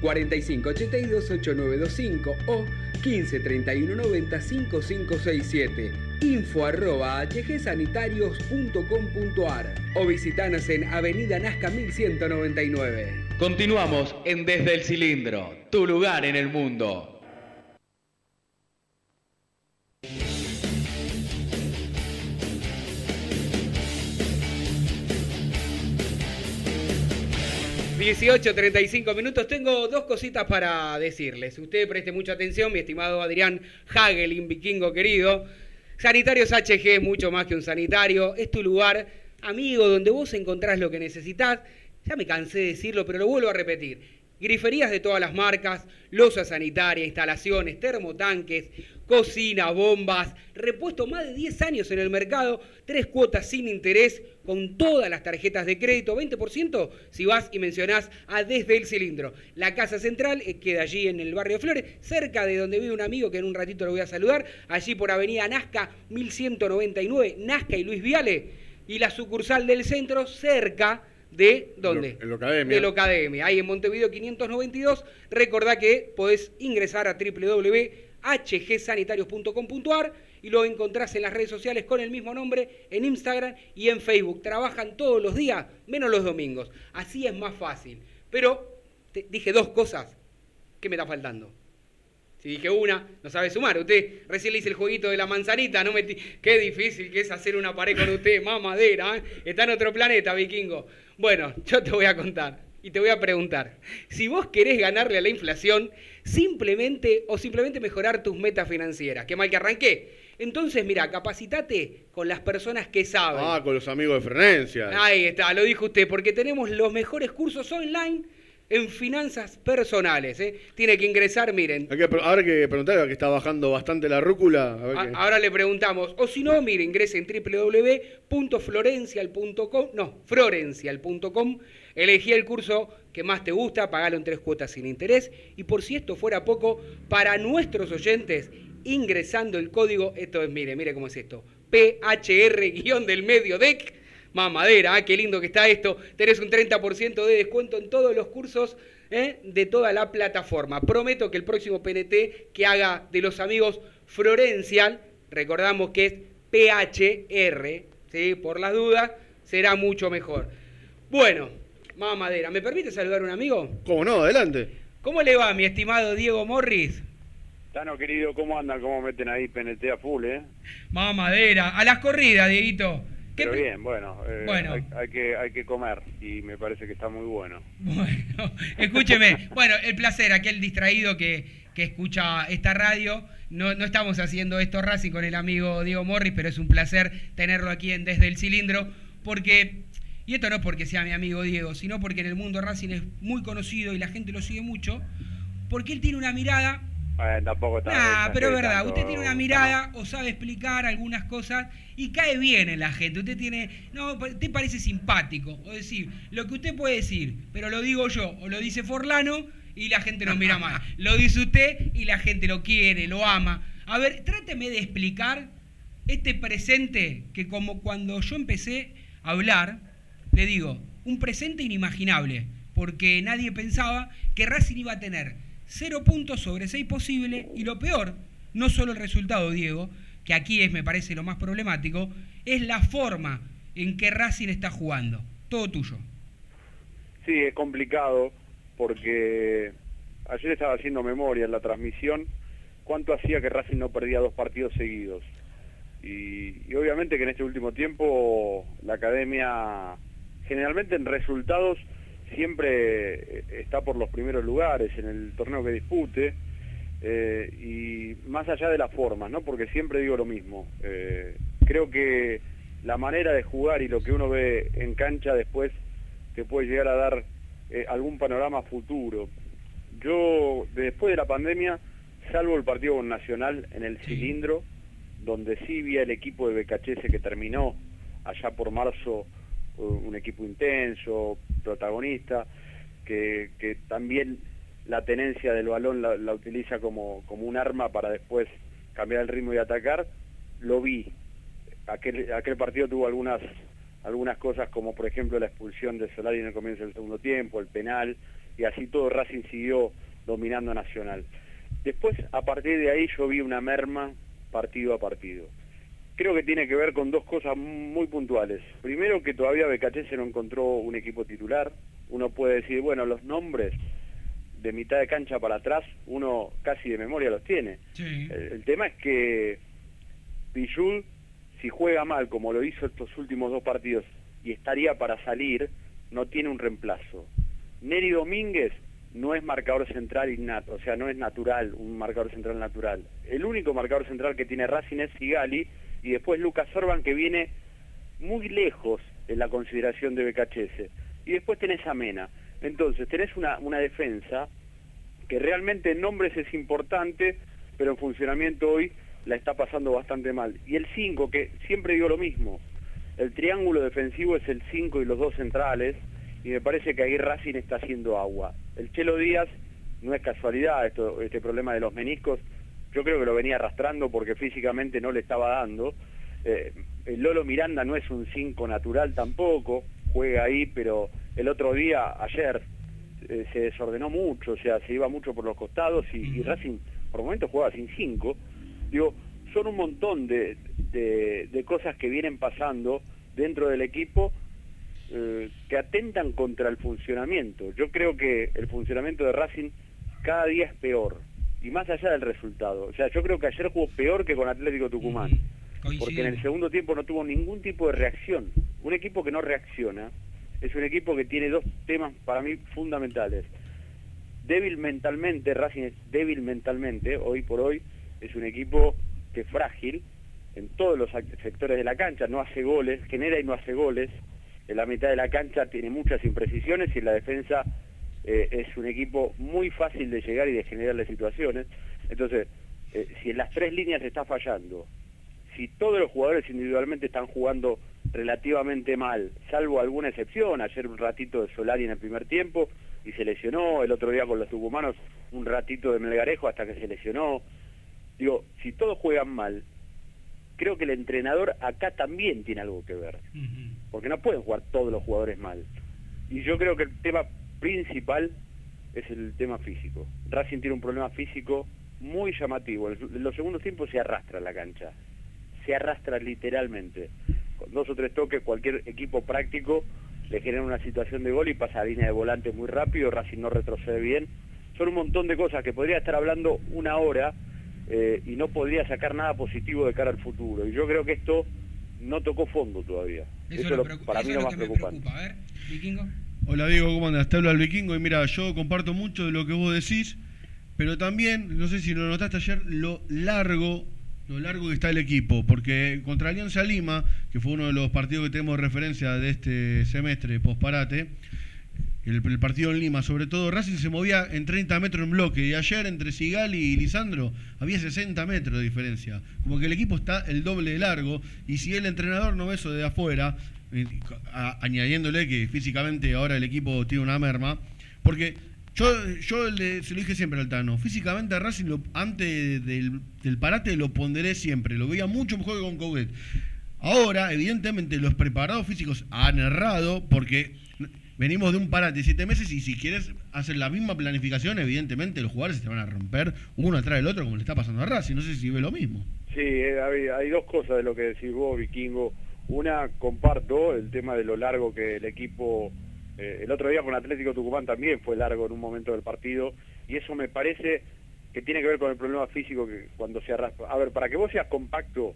4582-8925 o 153190-5567. Info arroba hgsanitarios.com.ar o visitanos en Avenida Nazca 1199. Continuamos en Desde el Cilindro, tu lugar en el mundo. 18, 35 minutos. Tengo dos cositas para decirles. Usted preste mucha atención, mi estimado Adrián Hagelin, vikingo querido. Sanitarios HG, mucho más que un sanitario. Es tu lugar, amigo, donde vos encontrás lo que necesitas. Ya me cansé de decirlo, pero lo vuelvo a repetir. Griferías de todas las marcas, losa sanitaria, instalaciones, termotanques, cocina, bombas, repuesto más de 10 años en el mercado, tres cuotas sin interés con todas las tarjetas de crédito, 20% si vas y mencionás a Desde el Cilindro. La casa central eh, queda allí en el barrio Flores, cerca de donde vive un amigo que en un ratito lo voy a saludar, allí por Avenida Nazca 1199, Nazca y Luis Viale, y la sucursal del centro cerca de ¿dónde? En la academia. De la academia. Ahí en Montevideo 592. Recordá que podés ingresar a www.hgsanitarios.com.ar y lo encontrás en las redes sociales con el mismo nombre, en Instagram y en Facebook. Trabajan todos los días, menos los domingos. Así es más fácil. Pero te dije dos cosas. ¿Qué me está faltando? Si dije una, no sabe sumar. Usted recién le hice el jueguito de la manzanita, no me qué difícil que es hacer una pared con usted, más madera, ¿eh? está en otro planeta, vikingo. Bueno, yo te voy a contar y te voy a preguntar. Si vos querés ganarle a la inflación, simplemente o simplemente mejorar tus metas financieras, qué mal que arranqué. Entonces, mira, capacitate con las personas que saben. Ah, con los amigos de Frenencia. Ahí está, lo dijo usted, porque tenemos los mejores cursos online en finanzas personales. ¿eh? Tiene que ingresar, miren. Hay que, ahora que preguntar, que está bajando bastante la rúcula. Ahora le preguntamos. O si no, mire, ingrese en www.florencial.com, no, florencial.com, elegí el curso que más te gusta, pagalo en tres cuotas sin interés. Y por si esto fuera poco, para nuestros oyentes, ingresando el código, esto es, mire, mire cómo es esto, PHR-del medio DEC, mamadera, ah, qué lindo que está esto, tenés un 30% de descuento en todos los cursos ¿eh? de toda la plataforma. Prometo que el próximo PNT que haga de los amigos Florencial, recordamos que es PHR, ¿sí? por las dudas, será mucho mejor. Bueno, mamadera, ¿me permite saludar a un amigo? ¿Cómo no? Adelante. ¿Cómo le va, mi estimado Diego Morris? Tano, querido, ¿cómo andan? ¿Cómo meten ahí PNT a full, eh? Mamadera, a las corridas, Dieguito. Pero bien, bueno, eh, Hay, que, hay que comer y me parece que está muy bueno. Bueno, escúcheme. bueno, el placer, aquel distraído que, que escucha esta radio. No, no, estamos haciendo esto Racing con el amigo Diego Morris, pero es un placer tenerlo aquí en Desde el Cilindro, porque, y esto no porque sea mi amigo Diego, sino porque en el mundo Racing es muy conocido y la gente lo sigue mucho, porque él tiene una mirada tampoco pero es verdad, usted tiene una mirada o sabe explicar algunas cosas y cae bien en la gente. Usted tiene, no, te parece simpático. O decir, lo que usted puede decir, pero lo digo yo, o lo dice Forlano y la gente no mira mal. Lo dice usted y la gente lo quiere, lo ama. A ver, tráteme de explicar este presente que como cuando yo empecé a hablar, le digo, un presente inimaginable, porque nadie pensaba que Racing iba a tener Cero puntos sobre seis posibles y lo peor, no solo el resultado, Diego, que aquí es, me parece, lo más problemático, es la forma en que Racing está jugando. Todo tuyo. Sí, es complicado porque ayer estaba haciendo memoria en la transmisión cuánto hacía que Racing no perdía dos partidos seguidos. Y, obviamente que en este último tiempo la academia generalmente en resultados siempre eh, está por los primeros lugares en el torneo que dispute eh, y más allá de las formas, ¿no? Porque siempre digo lo mismo. Eh, creo que la manera de jugar y lo que uno ve en cancha después te puede llegar a dar algún panorama futuro. Yo, después de la pandemia, salvo el partido con Nacional en el cilindro, donde sí vi el equipo de Becachese que terminó allá por marzo un equipo intenso, protagonista, que, también la tenencia del balón la, la utiliza como, como un arma para después cambiar el ritmo y atacar, lo vi. Aquel, aquel partido tuvo algunas algunas cosas como por ejemplo la expulsión de Solari en el comienzo del segundo tiempo, el penal, y así todo Racing siguió dominando Nacional. Después, a partir de ahí, yo vi una merma partido a partido. Creo que tiene que ver con dos cosas muy puntuales. Primero, que todavía se no encontró un equipo titular. Uno puede decir, bueno, los nombres de mitad de cancha para atrás, uno casi de memoria los tiene. El, el, tema es que Pichul, si juega mal, como lo hizo estos últimos dos partidos, y estaría para salir, no tiene un reemplazo. Neri Domínguez no es marcador central innato, o sea, no es natural, un marcador central natural. El único marcador central que tiene Racing es Sigali y después Lucas Orban que viene muy lejos en la consideración de BKHS. Y después tenés a Mena. Entonces, tenés una, una defensa que realmente en nombres es importante, pero en funcionamiento hoy la está pasando bastante mal. Y el 5, que siempre digo lo mismo, el triángulo defensivo es el 5 y los dos centrales, y me parece que ahí Racing está haciendo agua. El Chelo Díaz no es casualidad esto, este problema de los meniscos, yo creo que lo venía arrastrando porque físicamente no le estaba dando. Eh, el Lolo Miranda no es un 5 natural tampoco, juega ahí, pero el otro día, ayer, eh, se desordenó mucho, o sea, se iba mucho por los costados y, Racing por momentos jugaba sin 5. Digo, son un montón de, de cosas que vienen pasando dentro del equipo eh, que atentan contra el funcionamiento. Yo creo que el funcionamiento de Racing cada día es peor, y más allá del resultado. O sea, yo creo que ayer jugó peor que con Atlético Tucumán, porque en el segundo tiempo no tuvo ningún tipo de reacción. Un equipo que no reacciona es un equipo que tiene dos temas para mí fundamentales. Débil mentalmente, Racing es débil mentalmente, hoy por hoy es un equipo que es frágil en todos los sectores de la cancha, no hace goles, genera y no hace goles, en la mitad de la cancha tiene muchas imprecisiones y en la defensa eh, es un equipo muy fácil de llegar y de generarle situaciones. Entonces, eh, si en las tres líneas está fallando, si todos los jugadores individualmente están jugando relativamente mal, salvo alguna excepción, ayer un ratito de Solari en el primer tiempo y se lesionó, el otro día con los tucumanos un ratito de Melgarejo hasta que se lesionó. Digo, si todos juegan mal, creo que el entrenador acá también tiene algo que ver porque no pueden jugar todos los jugadores mal. Y yo creo que el tema principal es el tema físico. Racing tiene un problema físico muy llamativo. En los segundos tiempos se arrastra la cancha. Se arrastra literalmente. Con dos o tres toques, cualquier equipo práctico le genera una situación de gol y pasa a línea de volante muy rápido. Racing no retrocede bien. Son un montón de cosas que podría estar hablando una hora eh, y no podría sacar nada positivo de cara al futuro. Y yo creo que esto no tocó fondo todavía. Eso, lo, para mí lo más preocupante. A ver, Vikingo. Hola Diego, ¿cómo andas? Te hablo al Vikingo y mira, yo comparto mucho de lo que vos decís, pero también, no sé si lo notaste ayer, lo largo, lo largo que está el equipo, porque contra Alianza Lima, que fue uno de los partidos que tenemos referencia de este semestre posparate, el, partido en Lima, sobre todo, Racing se movía en 30 metros en bloque y ayer entre Sigali y Lisandro había 60 metros de diferencia. Como que el equipo está el doble de largo y si el entrenador no ve eso de afuera, añadiéndole que físicamente ahora el equipo tiene una merma, porque yo, yo se lo dije siempre al Tano, físicamente a Racing antes del, parate lo ponderé siempre, lo veía mucho mejor que con Coudet. Ahora, evidentemente, los preparados físicos han errado porque venimos de un parate de siete meses y si quieres hacer la misma planificación, evidentemente los jugadores se te van a romper uno atrás del otro como le está pasando a Racing. No sé si ve lo mismo. Sí, eh, hay, dos cosas de lo que decís vos, Vikingo. Una, comparto el tema de lo largo que el equipo... Eh, el otro día con Atlético Tucumán también fue largo en un momento del partido y eso me parece que tiene que ver con el problema físico que cuando se arrastra. A ver, para que vos seas compacto,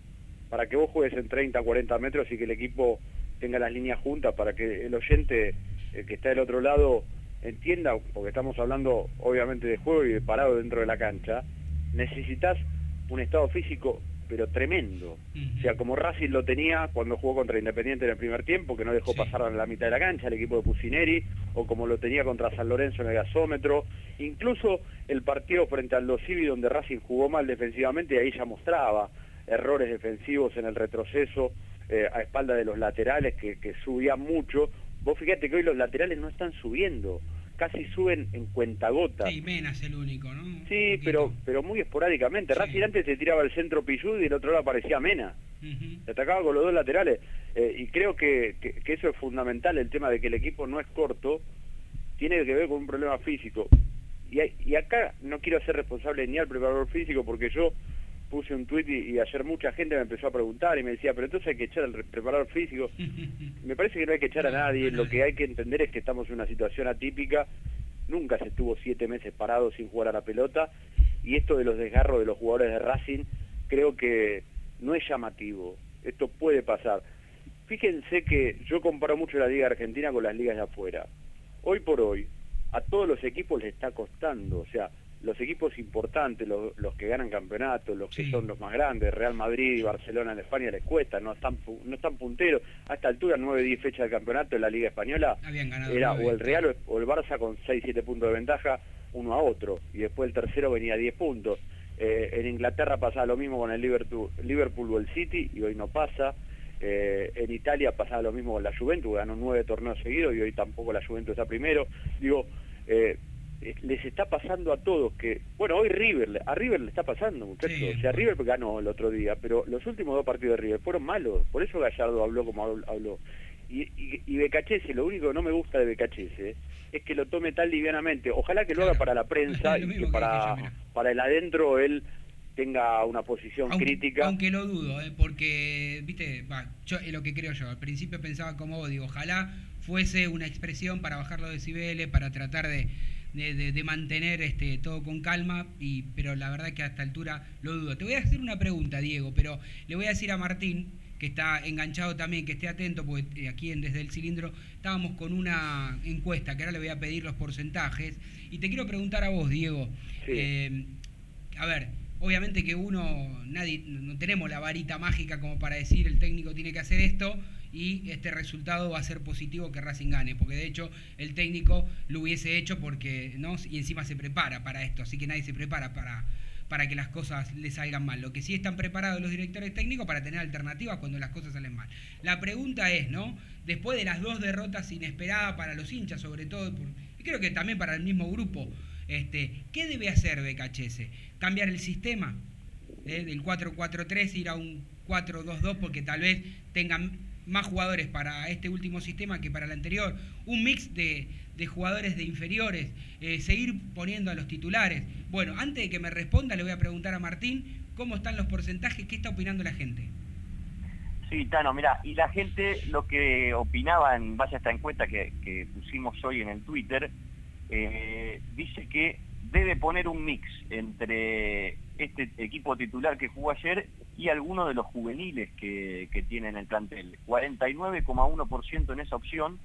para que vos juegues en 30, 40 metros y que el equipo tenga las líneas juntas, para que el oyente que está del otro lado entienda, porque estamos hablando obviamente de juego y de parado dentro de la cancha, necesitas un estado físico pero tremendo. O sea, como Racing lo tenía cuando jugó contra Independiente en el primer tiempo, que no dejó pasar a la mitad de la cancha el equipo de Pusineri, o como lo tenía contra San Lorenzo en el gasómetro, incluso el partido frente al Dosivi donde Racing jugó mal defensivamente y ahí ya mostraba errores defensivos en el retroceso eh, a espalda de los laterales que, que subían mucho, Vos fíjate que hoy los laterales no están subiendo. Casi suben en cuentagotas. Sí, Mena es el único, ¿no? Sí, pero pero muy esporádicamente. Racing antes se tiraba el centro Pillud y el otro lado aparecía Mena. Se atacaba con los dos laterales. Eh, y creo que, que, que eso es fundamental, el tema de que el equipo no es corto, tiene que ver con un problema físico. Y, y acá no quiero ser responsable ni al preparador físico porque yo puse un tuit y, y ayer mucha gente me empezó a preguntar y me decía, pero entonces hay que echar al re- preparador físico. Me parece que no hay que echar a nadie, lo que hay que entender es que estamos en una situación atípica, nunca se estuvo siete meses parado sin jugar a la pelota, y esto de los desgarros de los jugadores de Racing creo que no es llamativo, esto puede pasar. Fíjense que yo comparo mucho la Liga Argentina con las ligas de afuera. Hoy por hoy, a todos los equipos les está costando, o sea, los equipos importantes, los, los que ganan campeonatos, los que son los más grandes, Real Madrid y Barcelona en España les cuesta, no están, no están punteros. A esta altura, 9 10 fechas de campeonato en la Liga Española, era o el Real o el- Barça con 6 7 puntos de ventaja, uno a otro, y después el tercero venía a 10 puntos. Eh, en Inglaterra pasaba lo mismo con el Liverpool, Liverpool o el City, y hoy no pasa. Eh, en Italia pasaba lo mismo con la Juventus, ganó nueve torneos seguidos y hoy tampoco la Juventus está primero. Digo, eh, les está pasando a todos que, bueno, hoy River, a River le está pasando, muchachos. o sea, River ganó el otro día, pero los últimos dos partidos de River fueron malos, por eso Gallardo habló como habl- habló. Y, y, y Becachese, lo único que no me gusta de Becachese es que lo tome tan livianamente. Ojalá que lo haga para la prensa y que para, para el adentro él tenga una posición Aunque, crítica. aunque lo dudo, ¿eh? porque, viste, va, yo es lo que creo yo. Al principio pensaba como vos, digo, ojalá fuese una expresión para bajar los decibeles, para tratar de, de, de- de mantener este, todo con calma, y, pero la verdad que a esta altura lo dudo. Te voy a hacer una pregunta, Diego, pero le voy a decir a Martín, que está enganchado también, que esté atento, porque eh, aquí en Desde el Cilindro estábamos con una encuesta, que ahora le voy a pedir los porcentajes, y te quiero preguntar a vos, Diego. eh, a ver, obviamente que uno, nadie, no tenemos la varita mágica como para decir el técnico tiene que hacer esto y este resultado va a ser positivo que Racing gane, porque de hecho el técnico lo hubiese hecho porque, ¿no? Y encima se prepara para esto, así que nadie se prepara para, para que las cosas le salgan mal. Lo que sí están preparados los directores técnicos para tener alternativas cuando las cosas salen mal. La pregunta es, ¿no? Después de las dos derrotas inesperadas para los hinchas, sobre todo, y creo que también para el mismo grupo, este, ¿qué debe hacer BKHS? ¿Cambiar el sistema? ¿Eh? Del 4-4-3 ir a un 4-2-2 porque tal vez tengan más jugadores para este último sistema que para el anterior. Un mix de, de jugadores de inferiores. eh, seguir poniendo a los titulares. Bueno, antes de que me responda le voy a preguntar a Martín cómo están los porcentajes, qué está opinando la gente. Sí, Tano, mira, y la gente lo que opinaba en base a esta encuesta que, pusimos hoy en el Twitter, eh, dice que debe poner un mix entre este equipo titular que jugó ayer y algunos de los juveniles que, que tiene en el plantel. 49,1% en esa opción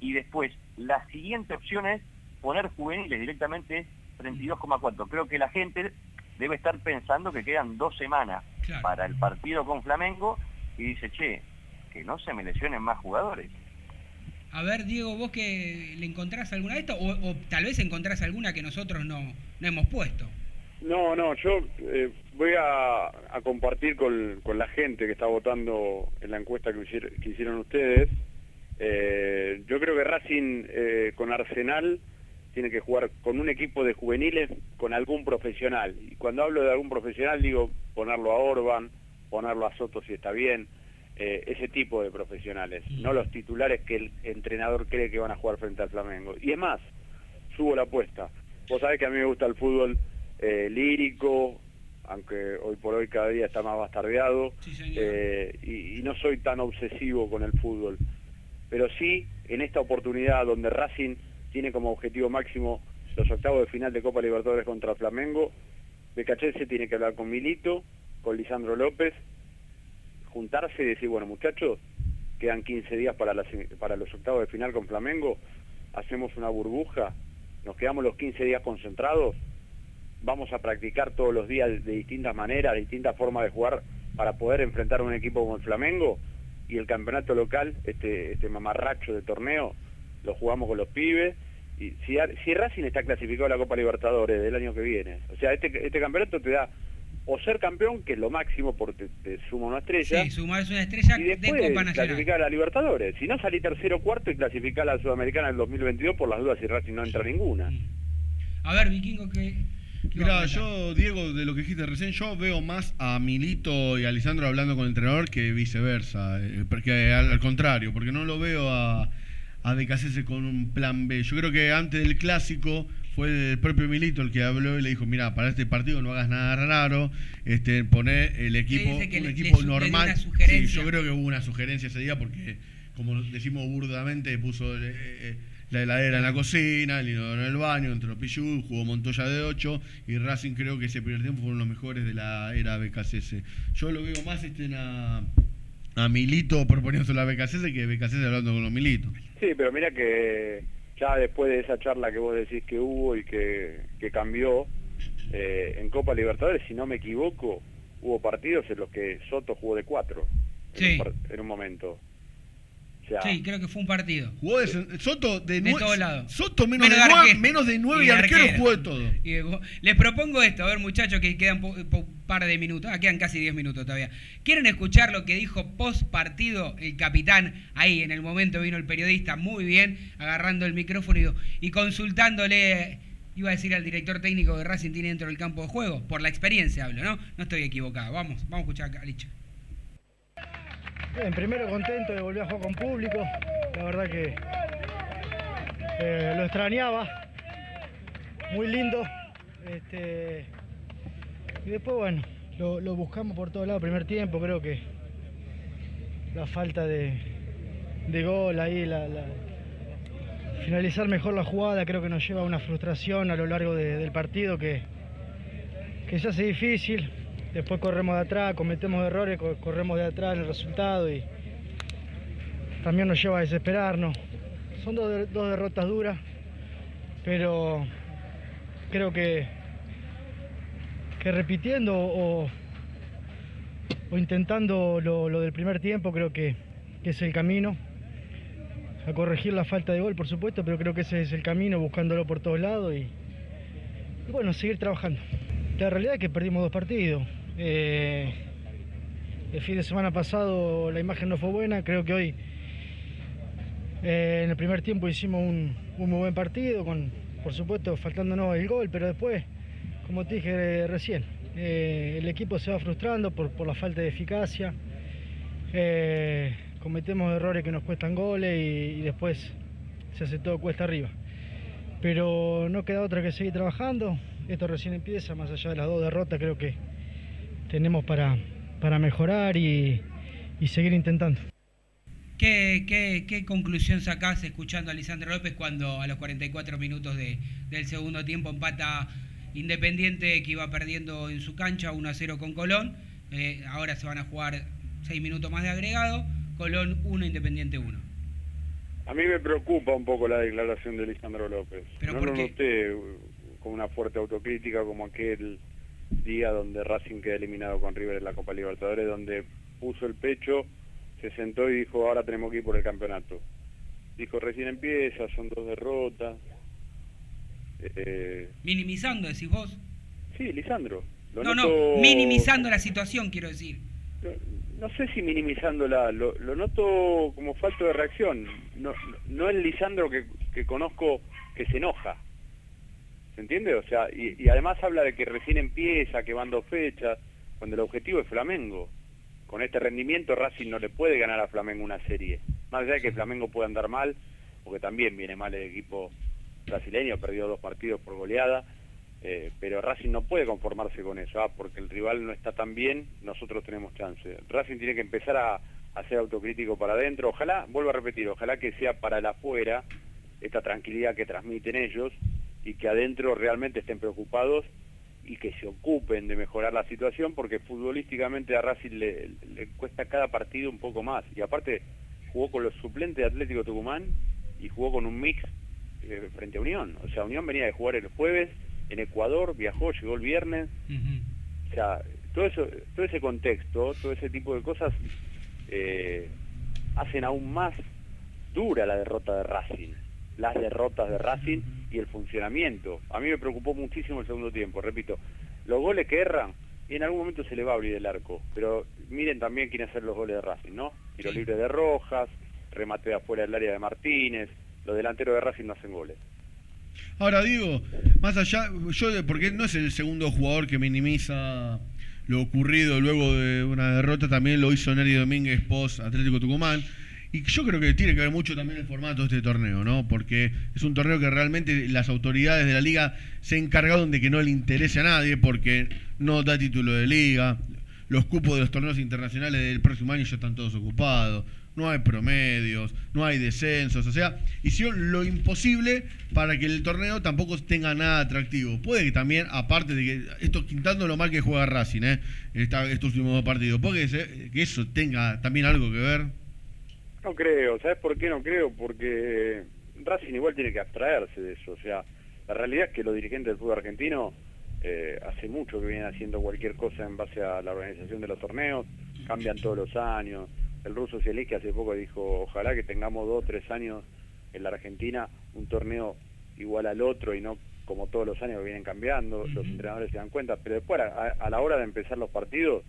y después la siguiente opción es poner juveniles directamente 32,4%. Creo que la gente debe estar pensando que quedan dos semanas para el partido con Flamengo y dice, che, que no se me lesionen más jugadores. A ver, Diego, vos que le encontrás alguna de estas o, o tal vez encontrás alguna que nosotros no, no hemos puesto. No, no, yo eh, voy a, a compartir con, con la gente que está votando en la encuesta que, hicier- que hicieron ustedes. Eh, yo creo que Racing eh, con Arsenal tiene que jugar con un equipo de juveniles, con algún profesional. Y cuando hablo de algún profesional digo ponerlo a Orban, ponerlo a Soto si está bien, eh, ese tipo de profesionales, no los titulares que el entrenador cree que van a jugar frente al Flamengo. Y es más, subo la apuesta. Vos sabés que a mí me gusta el fútbol eh, lírico, aunque hoy por hoy cada día está más bastardeado, eh, y, y no soy tan obsesivo con el fútbol. Pero sí, en esta oportunidad donde Racing tiene como objetivo máximo los octavos de final de Copa Libertadores contra Flamengo, Becachese tiene que hablar con Milito, con Lisandro López, juntarse y decir, bueno muchachos, quedan 15 días para los octavos de final con Flamengo, hacemos una burbuja, nos quedamos los 15 días concentrados, vamos a practicar todos los días de distintas maneras, de distintas formas de jugar para poder enfrentar a un equipo como el Flamengo y el campeonato local, este, este mamarracho de torneo, lo jugamos con los pibes. Y si, si Racing está clasificado a la Copa Libertadores del año que viene, o sea, este, este campeonato te da o ser campeón, que es lo máximo porque te, suma una estrella. Sí, sumarse una estrella y de después Copa Nacional. clasificar a la Libertadores. Si no, salí tercero o cuarto y clasificar a la Sudamericana del 2022 por las dudas si Racing no entra ninguna. A ver, Vikingo, ¿qué, qué Mira, yo, Diego, de lo que dijiste recién, yo veo más a Milito y a Lisandro hablando con el entrenador que viceversa. eh, Porque al, al contrario, porque no lo veo a, a con un plan B. Yo creo que antes del clásico fue el propio Milito el que habló y le dijo, mira, para este partido no hagas nada raro, este, poner el equipo, un le- equipo le normal. Sí, yo creo que hubo una sugerencia ese día porque, como decimos burdamente, puso eh, eh, la heladera en la cocina, el inodoro en el baño, entró Pichu, jugó Montoya de 8 y Racing creo que ese primer tiempo fueron los mejores de la era BKCS. Yo lo veo más este, a, a Milito proponiéndose a BKCS que BKCS hablando con los Militos. Sí, pero mira que ya después de esa charla que vos decís que hubo y que, que cambió, eh, en Copa Libertadores, si no me equivoco, hubo partidos en los que Soto jugó de cuatro en, Sí. un, par- en un momento. Sea, Sí, creo que fue un partido. Jugó de- Soto de, De todos lados. Soto menos, Menos de, de nueve, arquero. menos de nueve Y de arquero arquero. jugó de todo. Y de- Les propongo esto, a ver muchachos que quedan un par de minutos, ah, quedan casi 10 minutos todavía. ¿Quieren escuchar lo que dijo post partido el capitán? Ahí en el momento vino el periodista muy bien, agarrando el micrófono y, y consultándole, iba a decir al director técnico de Racing tiene dentro del campo de juego, por la experiencia hablo, ¿no? No estoy equivocado. Vamos, vamos a escuchar a Licha. Bien, primero contento de volver a jugar con público. La verdad que eh, lo extrañaba. Muy lindo. Este, y después, bueno, lo, buscamos por todos lados. Primer tiempo, creo que la falta de, de gol ahí, la, finalizar mejor la jugada, creo que nos lleva a una frustración a lo largo de- del partido que, que se hace difícil. Después corremos de atrás, cometemos errores, co- corremos de atrás el resultado y también nos lleva a desesperarnos. Son dos, de- dos derrotas duras, pero creo que, que repitiendo o, intentando lo, del primer tiempo, creo que, es el camino. A corregir la falta de gol, por supuesto, pero creo que ese es el camino, buscándolo por todos lados y bueno, seguir trabajando. La realidad es que perdimos dos partidos. Eh, el fin de semana pasado la imagen no fue buena, creo que hoy eh, en el primer tiempo hicimos un, muy buen partido, con por supuesto faltándonos el gol, pero después, como te dije recién, eh, el equipo se va frustrando por, la falta de eficacia. Cometemos errores que nos cuestan goles y después se hace todo cuesta arriba. Pero no queda otra que seguir trabajando. Esto recién empieza, más allá de las dos derrotas, creo que tenemos para, para mejorar y, y seguir intentando. ¿Qué, qué, qué conclusión sacás escuchando a Lisandro López cuando a los 44 minutos de- del segundo tiempo empata Independiente que iba perdiendo en su cancha 1 a 0 con Colón? Eh, ahora se van a jugar 6 minutos más de agregado. Colón 1, Independiente 1. a mí me preocupa un poco la declaración de Lisandro López. ¿Pero no por lo qué? noté con una fuerte autocrítica como aquel día donde Racing queda eliminado con River en la Copa Libertadores, donde puso el pecho, se sentó y dijo, ahora tenemos que ir por el campeonato. Dijo, recién empieza, son dos derrotas. Eh, Minimizando, decís vos. sí, Lisandro. Lo No, noto- no, minimizando la situación, quiero decir. no sé si minimizándola, lo, lo noto como falta de reacción. No, no es Lisandro que, que conozco que se enoja. ¿Se entiende? O sea, y, y además habla de que recién empieza, que van dos fechas, cuando el objetivo es Flamengo. Con este rendimiento Racing no le puede ganar a Flamengo una serie. Más allá de que Flamengo pueda andar mal, porque también viene mal el equipo brasileño, perdió dos partidos por goleada, eh, pero Racing no puede conformarse con eso, ah, porque el rival no está tan bien, nosotros tenemos chance. Racing tiene que empezar a, a ser autocrítico para adentro, ojalá, vuelvo a repetir, ojalá que sea para el afuera esta tranquilidad que transmiten ellos y que adentro realmente estén preocupados y que se ocupen de mejorar la situación porque futbolísticamente a Racing le, le cuesta cada partido un poco más. Y aparte jugó con los suplentes de Atlético Tucumán y jugó con un mix eh, frente a Unión, o sea, Unión venía de jugar el jueves en Ecuador, viajó, llegó el viernes, o sea, todo eso, todo ese contexto, todo ese tipo de cosas eh, hacen aún más dura la derrota de Racing, las derrotas de Racing y el funcionamiento. A mí me preocupó muchísimo el segundo tiempo, repito, los goles que erran, y en algún momento se le va a abrir el arco. Pero miren también quién hacer los goles de Racing, ¿no? Tiro libre de Rojas, remate de afuera del área de Martínez, los delanteros de Racing no hacen goles. Ahora digo, más allá, yo porque no es el segundo jugador que minimiza lo ocurrido luego de una derrota, también lo hizo Neri Domínguez post Atlético Tucumán. Y yo creo que tiene que ver mucho también el formato de este torneo, ¿no? Porque es un torneo que realmente las autoridades de la liga se encargaron de que no le interese a nadie, porque no da título de liga, los cupos de los torneos internacionales del próximo año ya están todos ocupados, no hay promedios, no hay descensos, o sea, hicieron lo imposible para que el torneo tampoco tenga nada atractivo. Puede que también, aparte de que, esto quitando lo mal que juega Racing, ¿eh? estos últimos dos partidos, puede que, que eso tenga también algo que ver. No creo, ¿sabes por qué no creo? Porque Racing igual tiene que abstraerse de eso, o sea, la realidad es que los dirigentes del fútbol argentino eh, hace mucho que vienen haciendo cualquier cosa en base a la organización de los torneos, cambian todos los años. El ruso que hace poco dijo, ojalá que tengamos dos o tres años en la Argentina un torneo igual al otro y no como todos los años vienen cambiando, los entrenadores se dan cuenta, pero después a, la hora de empezar los partidos,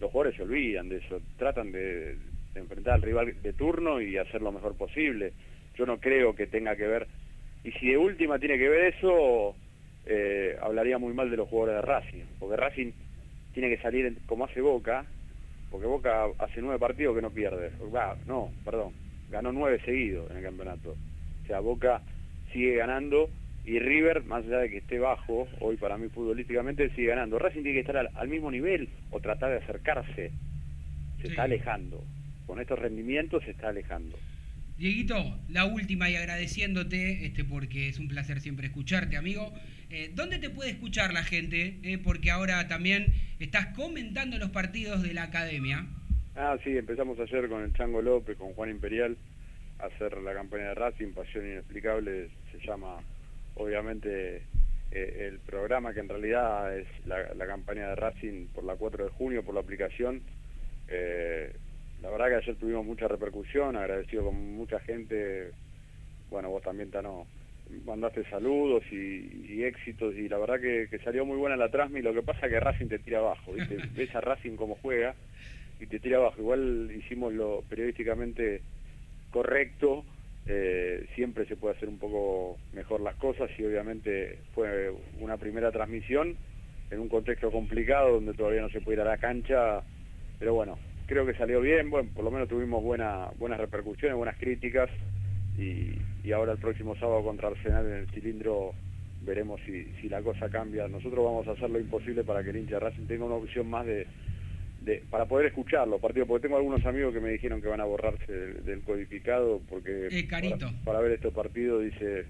los jugadores se olvidan de eso, tratan de enfrentar al rival de turno y hacer lo mejor posible. Yo no creo que tenga que ver, y si de última tiene que ver eso, eh, hablaría muy mal de los jugadores de Racing, porque Racing tiene que salir como hace Boca, porque Boca hace nueve partidos que no pierde, no, perdón, ganó nueve seguidos en el campeonato. O sea, Boca sigue ganando y River, más allá de que esté bajo, hoy para mí futbolísticamente, sigue ganando. Racing tiene que estar al, mismo nivel o tratar de acercarse. Se está alejando. Con estos rendimientos se está alejando. Dieguito, la última y agradeciéndote, este, porque es un placer siempre escucharte, amigo. Eh, ¿Dónde te puede escuchar la gente? Eh, porque ahora también estás comentando los partidos de la academia. Ah, sí, empezamos ayer con el Chango López, con Juan Imperial, a hacer la campaña de Racing, Pasión Inexplicable, se llama obviamente eh, el programa que en realidad es la, campaña de Racing por la 4 de junio, por la aplicación. La verdad que ayer tuvimos mucha repercusión, agradecido con mucha gente. Bueno, vos también, Tano, mandaste saludos y, éxitos y la verdad que, salió muy buena la transmi. Lo que pasa es que Racing te tira abajo, ¿viste? ves a Racing cómo juega y te tira abajo. Igual hicimos lo periodísticamente correcto. Eh, siempre se puede hacer un poco mejor las cosas y obviamente fue una primera transmisión en un contexto complicado donde todavía no se puede ir a la cancha, pero bueno, creo que salió bien, bueno, por lo menos tuvimos buena, buenas repercusiones, buenas críticas y, ahora el próximo sábado contra Arsenal en el cilindro veremos si, la cosa cambia. Nosotros vamos a hacer lo imposible para que el hincha Racing tenga una opción más de, para poder escuchar los partidos, porque tengo algunos amigos que me dijeron que van a borrarse del, codificado porque carito. para, ver estos partidos dice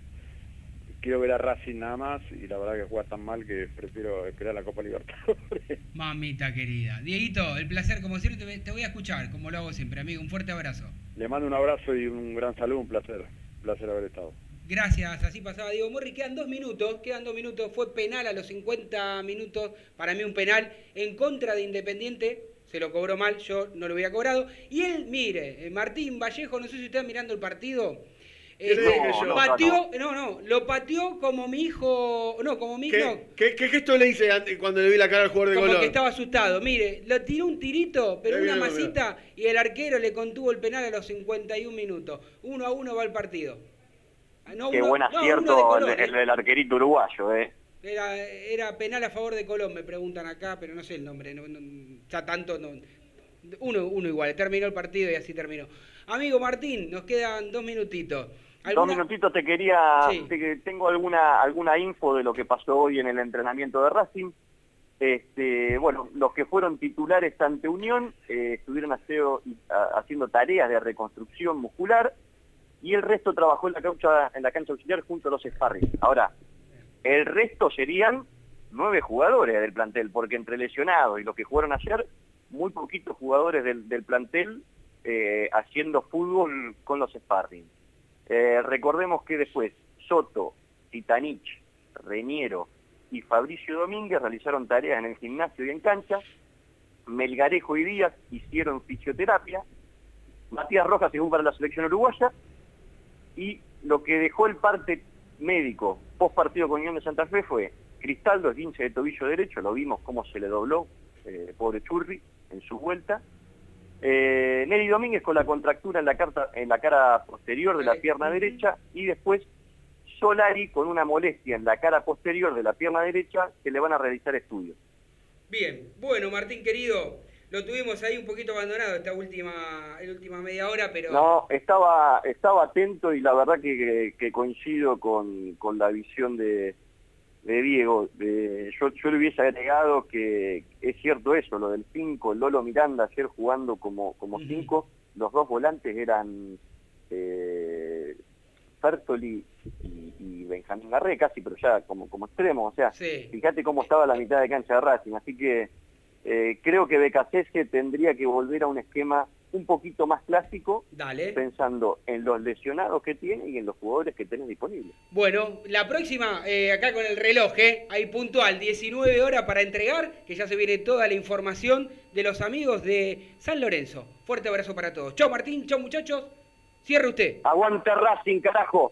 quiero ver a Racing nada más y la verdad que juega tan mal que prefiero esperar la Copa Libertadores. Mamita querida. Dieguito, el placer como siempre, te voy a escuchar, como lo hago siempre, amigo. Un fuerte abrazo. Le mando un abrazo y un gran saludo, un placer. Un placer haber estado. Gracias, así pasaba Diego Morri. Quedan dos minutos, quedan dos minutos. Fue penal a los 50 minutos. Para mí un penal en contra de Independiente. Se lo cobró mal, yo no lo hubiera cobrado. Y él, mire, eh, Martín Vallejo, no sé si está mirando el partido. Eh, no, pateó, no, no, lo pateó como mi hijo, no, como mi hijo. ¿Qué, qué, gesto le hice cuando le vi la cara al jugador de Como que estaba asustado. Mire, lo tiró un tirito, pero una masita, y el arquero le contuvo el penal a los 51 minutos. Uno a uno va el partido. Ah, Qué buen acierto el, el, el, arquerito uruguayo, eh. Era, era penal a favor de Colón, me preguntan acá, pero no sé el nombre. No, ya tanto, no, uno, uno igual, terminó el partido y así terminó. Amigo Martín, nos quedan dos minutitos. Dos minutitos te quería, tengo alguna alguna info de lo que pasó hoy en el entrenamiento de Racing. Este, bueno, los que fueron titulares ante Unión eh, estuvieron haciendo tareas de reconstrucción muscular y el resto trabajó en la cancha, en la cancha auxiliar junto a los sparring. Ahora, el resto serían nueve jugadores del plantel, porque entre lesionados y los que jugaron ayer, muy poquitos jugadores del, plantel eh, haciendo fútbol con los sparring. Eh, recordemos que después Soto, Titanich, Reñero y Fabricio Domínguez realizaron tareas en el gimnasio y en cancha, Melgarejo y Díaz hicieron fisioterapia, Matías Rojas según para la selección uruguaya, y lo que dejó el parte médico post partido con Unión de Santa Fe fue Cristaldo, 15 de tobillo derecho, lo vimos cómo se le dobló eh, pobre Churri, en su vuelta. Eh, Nelly Domínguez con la contractura en la, carta, en la cara posterior de la pierna derecha y después Solari con una molestia en la cara posterior de la pierna derecha que le van a realizar estudios. Bien, bueno Martín querido, lo tuvimos ahí un poquito abandonado esta última, última media hora, pero... No, estaba, estaba atento y la verdad que, que coincido con, con la visión de, de Diego. De, yo, yo le hubiese agregado que es cierto eso, lo del 5, Lolo Miranda ayer jugando como 5, como cinco, los dos volantes eran eh, Fertoli y, y Benjamín Garré casi, pero ya como, como extremo, o sea, Sí. fíjate cómo estaba la mitad de cancha de Racing, así que eh, creo que Becasese tendría que volver a un esquema un poquito más clásico, Dale. pensando en los lesionados que tiene y en los jugadores que tenés disponibles. Bueno, la próxima, eh, acá con el reloj, ¿eh? ahí puntual, 19 horas para entregar, que ya se viene toda la información de los amigos de San Lorenzo. Fuerte abrazo para todos. Chau Martín, chau muchachos. Cierre usted. Aguante Racing, carajo.